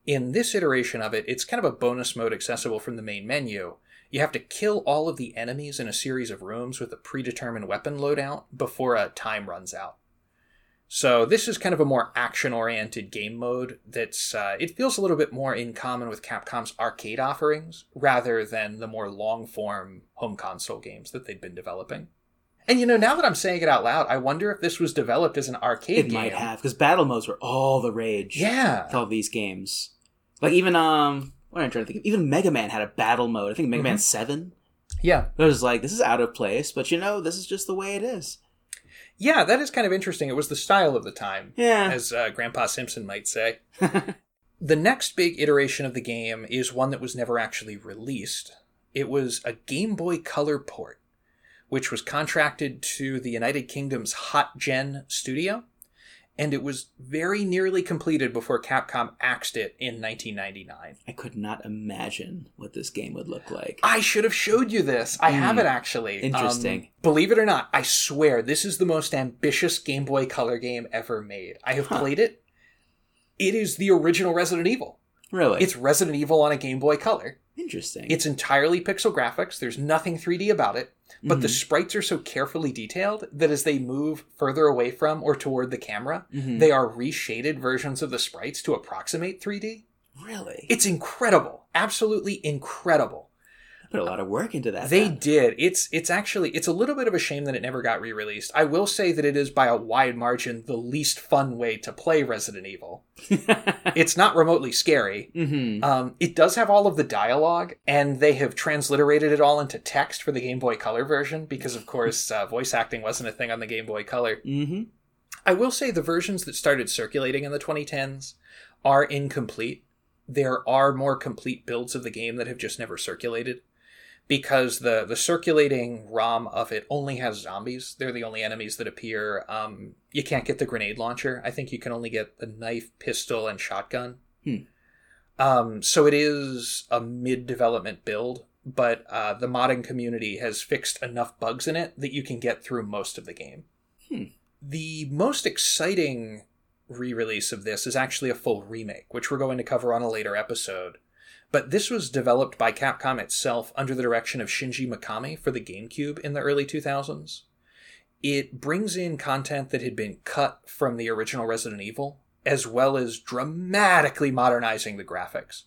In this iteration of it, it's kind of a bonus mode accessible from the main menu. You have to kill all of the enemies in a series of rooms with a predetermined weapon loadout before a time runs out. So this is kind of a more action-oriented game mode. That's uh, it feels a little bit more in common with Capcom's arcade offerings rather than the more long-form home console games that they'd been developing. And you know, now that I'm saying it out loud, I wonder if this was developed as an arcade It game. might have because battle modes were all the rage. Yeah. with all these games. Like even um, what am I trying to think? of? Even Mega Man had a battle mode. I think Mega Man Mhm. Seven. Yeah. It was like this is out of place, but you know this is just the way it is. Yeah, that is kind of interesting. It was the style of the time, Yeah. as uh, Grandpa Simpson might say. the next big iteration of the game is one that was never actually released. It was a Game Boy Color port, which was contracted to the United Kingdom's Hot Gen studio, and it was very nearly completed before Capcom axed it in 1999. I could not imagine what this game would look like. I should have showed you this. I have it actually. Hmm. Interesting. Um, believe it or not, I swear this is the most ambitious Game Boy Color game ever made. I have played it. It is the original Resident Evil. Really, It's Resident Evil on a Game Boy Color. interesting. It's entirely pixel graphics. There's nothing 3D about it, but the Mm-hmm. sprites are so carefully detailed that as they move further away from or toward the camera, Mhm. they are reshaded versions of the sprites to approximate 3D. really It's incredible. Absolutely incredible. Put a lot of work into that. They then. did. It's it's actually it's a little bit of a shame that it never got re-released. I will say that it is by a wide margin the least fun way to play Resident Evil. it's not remotely scary. Mhm. Um, it does have all of the dialogue, and they have transliterated it all into text for the Game Boy Color version because, of course, uh, voice acting wasn't a thing on the Game Boy Color. Mhm. I will say the versions that started circulating in the 2010s are incomplete. There are more complete builds of the game that have just never circulated because the the circulating ROM of it only has zombies. They're the only enemies that appear. Um, you can't get the grenade launcher. I think you can only get the knife, pistol, and shotgun. Hmm. Um, so it is a mid development build, but uh, the modding community has fixed enough bugs in it that you can get through most of the game. Hmm. The most exciting re release of this is actually a full remake, which we're going to cover on a later episode. But this was developed by Capcom itself under the direction of Shinji Mikami for the GameCube in the early 2000s. It brings in content that had been cut from the original Resident Evil, as well as dramatically modernizing the graphics.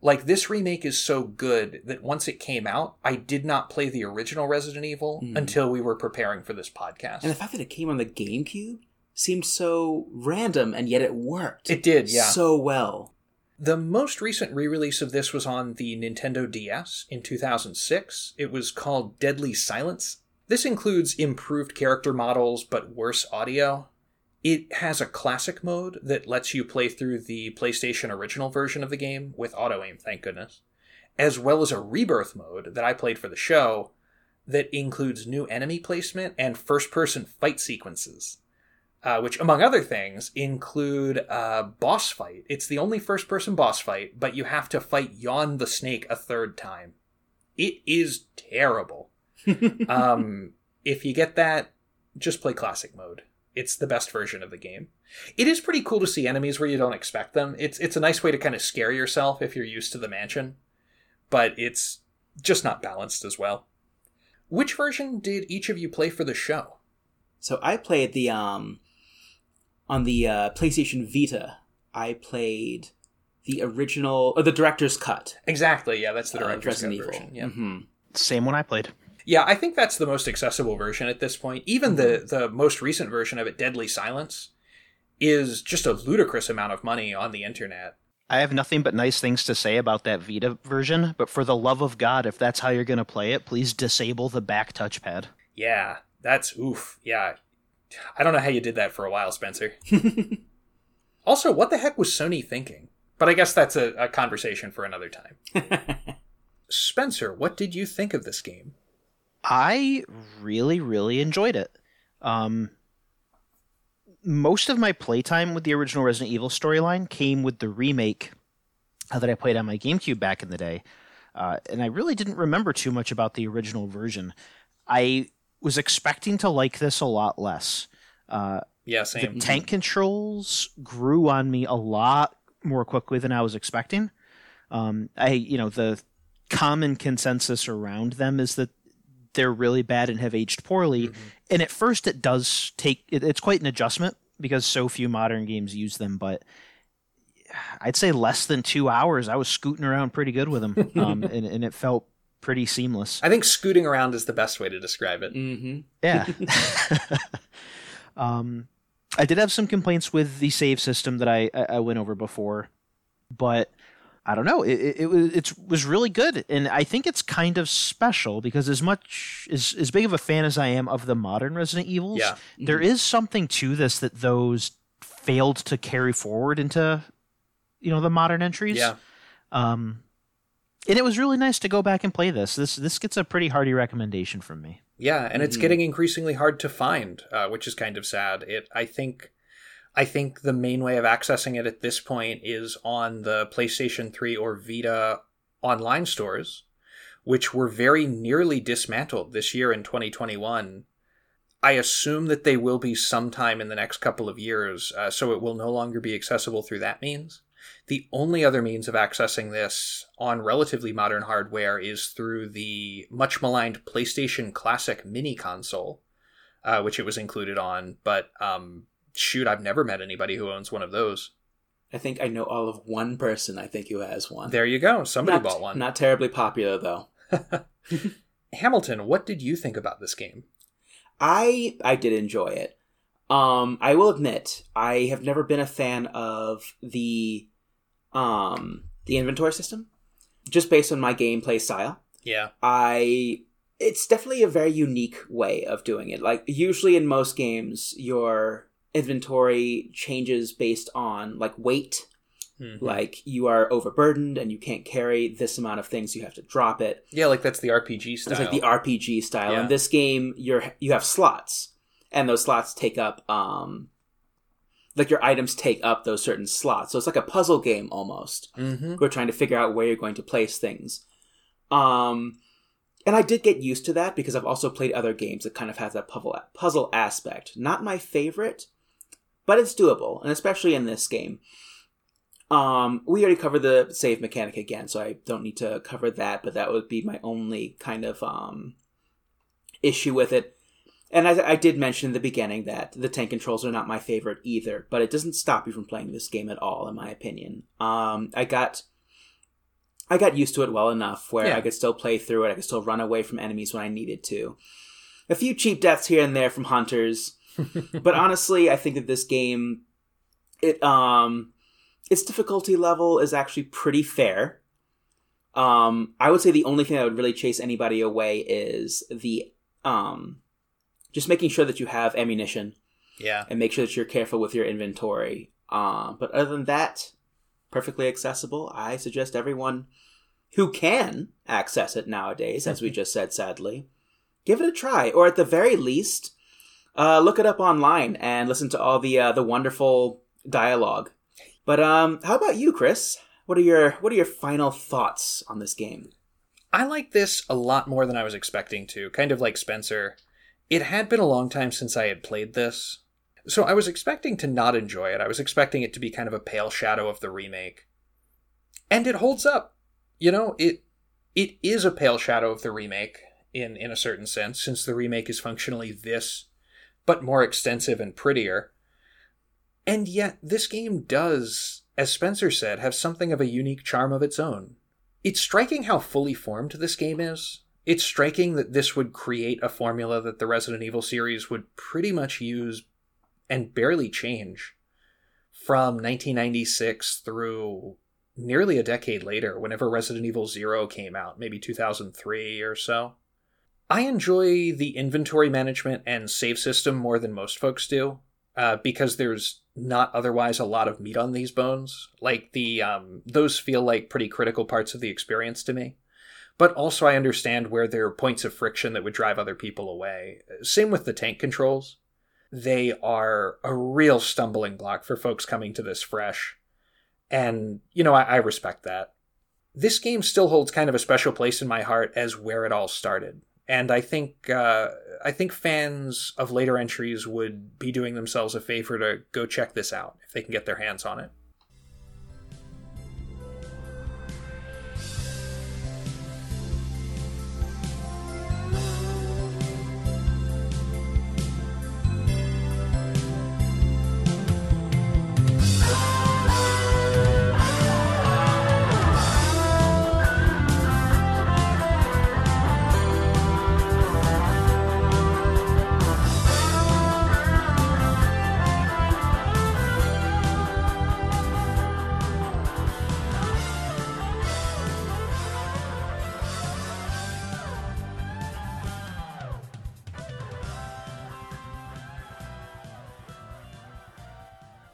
Like, this remake is so good that once it came out, I did not play the original Resident Evil Mm. until we were preparing for this podcast. And the fact that it came on the GameCube seemed so random, and yet it worked. It did, yeah. so well. The most recent re release of this was on the Nintendo DS in 2006. It was called Deadly Silence. This includes improved character models but worse audio. It has a classic mode that lets you play through the PlayStation original version of the game with auto aim, thank goodness, as well as a rebirth mode that I played for the show that includes new enemy placement and first person fight sequences uh, which, among other things, include a boss fight. It's the only first person boss fight, but you have to fight Yawn the Snake a third time. It is terrible. um, if you get that, just play classic mode. It's the best version of the game. It is pretty cool to see enemies where you don't expect them. It's it's a nice way to kind of scare yourself if you're used to the mansion, but it's just not balanced as well. Which version did each of you play for the show? So I played the um on the uh, PlayStation Vita. I played the original or the director's cut. Exactly, yeah, that's the director's cut Resident Evil. version. Yeah. Mhm. Same one I played. Yeah, I think that's the most accessible version at this point. Even the the most recent version of it, Deadly Silence, is just a ludicrous amount of money on the internet. I have nothing but nice things to say about that Vita version, but for the love of God, if that's how you're going to play it, please disable the back touchpad. Yeah, that's oof. Yeah. I don't know how you did that for a while, Spencer. also, what the heck was Sony thinking? But I guess that's a, a conversation for another time. Spencer, what did you think of this game? I really, really enjoyed it. Um, most of my playtime with the original Resident Evil storyline came with the remake uh, that I played on my GameCube back in the day. Uh, and I really didn't remember too much about the original version. I was expecting to like this a lot less. Uh, yeah, the tank controls grew on me a lot more quickly than I was expecting. Um, I, you know, the common consensus around them is that they're really bad and have aged poorly. And at first, it does take it, it's quite an adjustment because so few modern games use them. But I'd say less than two hours, I was scooting around pretty good with them, um, and, and it felt pretty seamless. I think scooting around is the best way to describe it. Mm-hmm. Yeah. um, I did have some complaints with the save system that I, I I went over before, but I don't know. It, it, it was it was really good, and I think it's kind of special because as much as as big of a fan as I am of the modern Resident Evils, Yeah. there is something to this that those failed to carry forward into you know the modern entries. Yeah. Um, and it was really nice to go back and play this. This this gets a pretty hearty recommendation from me. Yeah, and it's Mhm. getting increasingly hard to find, uh, which is kind of sad. It, I think, I think the main way of accessing it at this point is on the PlayStation 3 or Vita online stores, which were very nearly dismantled this year in 2021. I assume that they will be sometime in the next couple of years, uh, so it will no longer be accessible through that means. The only other means of accessing this on relatively modern hardware is through the much maligned PlayStation Classic mini console, uh, which it was included on. But um, shoot, I've never met anybody who owns one of those. I think I know all of one person. I think who has one. There you go. Somebody not, bought one. Not terribly popular though. Hamilton, what did you think about this game? I I did enjoy it. Um, I will admit I have never been a fan of the um the inventory system, just based on my gameplay style. Yeah. I it's definitely a very unique way of doing it. Like usually in most games, your inventory changes based on like weight. Mhm. Like you are overburdened and you can't carry this amount of things, you have to drop it. Yeah, like that's the RPG style. It's like the RPG style. Yeah. In this game, you're you have slots, and those slots take up um, like your items take up those certain slots. So it's like a puzzle game almost. hmm We're trying to figure out where you're going to place things. Um, and I did get used to that because I've also played other games that kind of have that puzzle puzzle aspect. Not my favorite, but it's doable, and especially in this game. Um, we already covered the save mechanic again, so I don't need to cover that. But that would be my only kind of um, issue with it. And I, I did mention in the beginning that the tank controls are not my favorite either, but it doesn't stop you from playing this game at all, in my opinion. Um, I got I got used to it well enough where Yeah. I could still play through it. I could still run away from enemies when I needed to. A few cheap deaths here and there from hunters, but honestly, I think that this game, it um, its difficulty level is actually pretty fair. Um, I would say the only thing that would really chase anybody away is the um, just making sure that you have ammunition Yeah. and make sure that you're careful with your inventory. Um, but other than that, perfectly accessible. I suggest everyone who can access it nowadays, as we just said, sadly, give it a try, or at the very least, uh, look it up online and listen to all the uh, the wonderful dialogue. But um, how about you, Chris? What are your what are your final thoughts on this game? I like this a lot more than I was expecting to, kind of like Spencer. It had been a long time since I had played this, so I was expecting to not enjoy it. I was expecting it to be kind of a pale shadow of the remake. And it holds up. You know, it it is a pale shadow of the remake in in a certain sense since the remake is functionally this but more extensive and prettier. And yet this game does, as Spencer said, have something of a unique charm of its own. It's striking how fully formed this game is. It's striking that this would create a formula that the Resident Evil series would pretty much use and barely change from 1996 through nearly a decade later, whenever Resident Evil Zero came out, maybe 2003 or so. I enjoy the inventory management and save system more than most folks do, uh, because there's not otherwise a lot of meat on these bones. Like the um, those feel like pretty critical parts of the experience to me. But also, I understand where there are points of friction that would drive other people away. Same with the tank controls. they are a real stumbling block for folks coming to this fresh. And, you know, I, I respect that. This game still holds kind of a special place in my heart as where it all started. And I think uh, I think fans of later entries would be doing themselves a favor to go check this out if they can get their hands on it.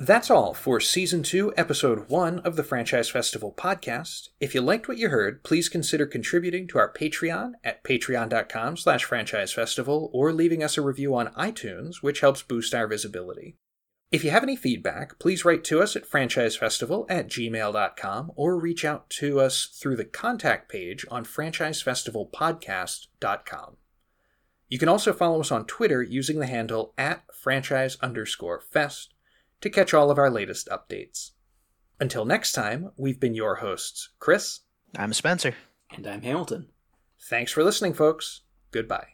That's all for Season 2, Episode 1 of the Franchise Festival podcast. If you liked what you heard, please consider contributing to our Patreon at patreon.com slash franchisefestival or leaving us a review on iTunes, which helps boost our visibility. If you have any feedback, please write to us at franchisefestival at gmail.com or reach out to us through the contact page on franchisefestivalpodcast.com. You can also follow us on Twitter using the handle at franchise underscore fest to catch all of our latest updates. Until next time, we've been your hosts, Chris. I'm Spencer. And I'm Hamilton. Thanks for listening, folks. Goodbye.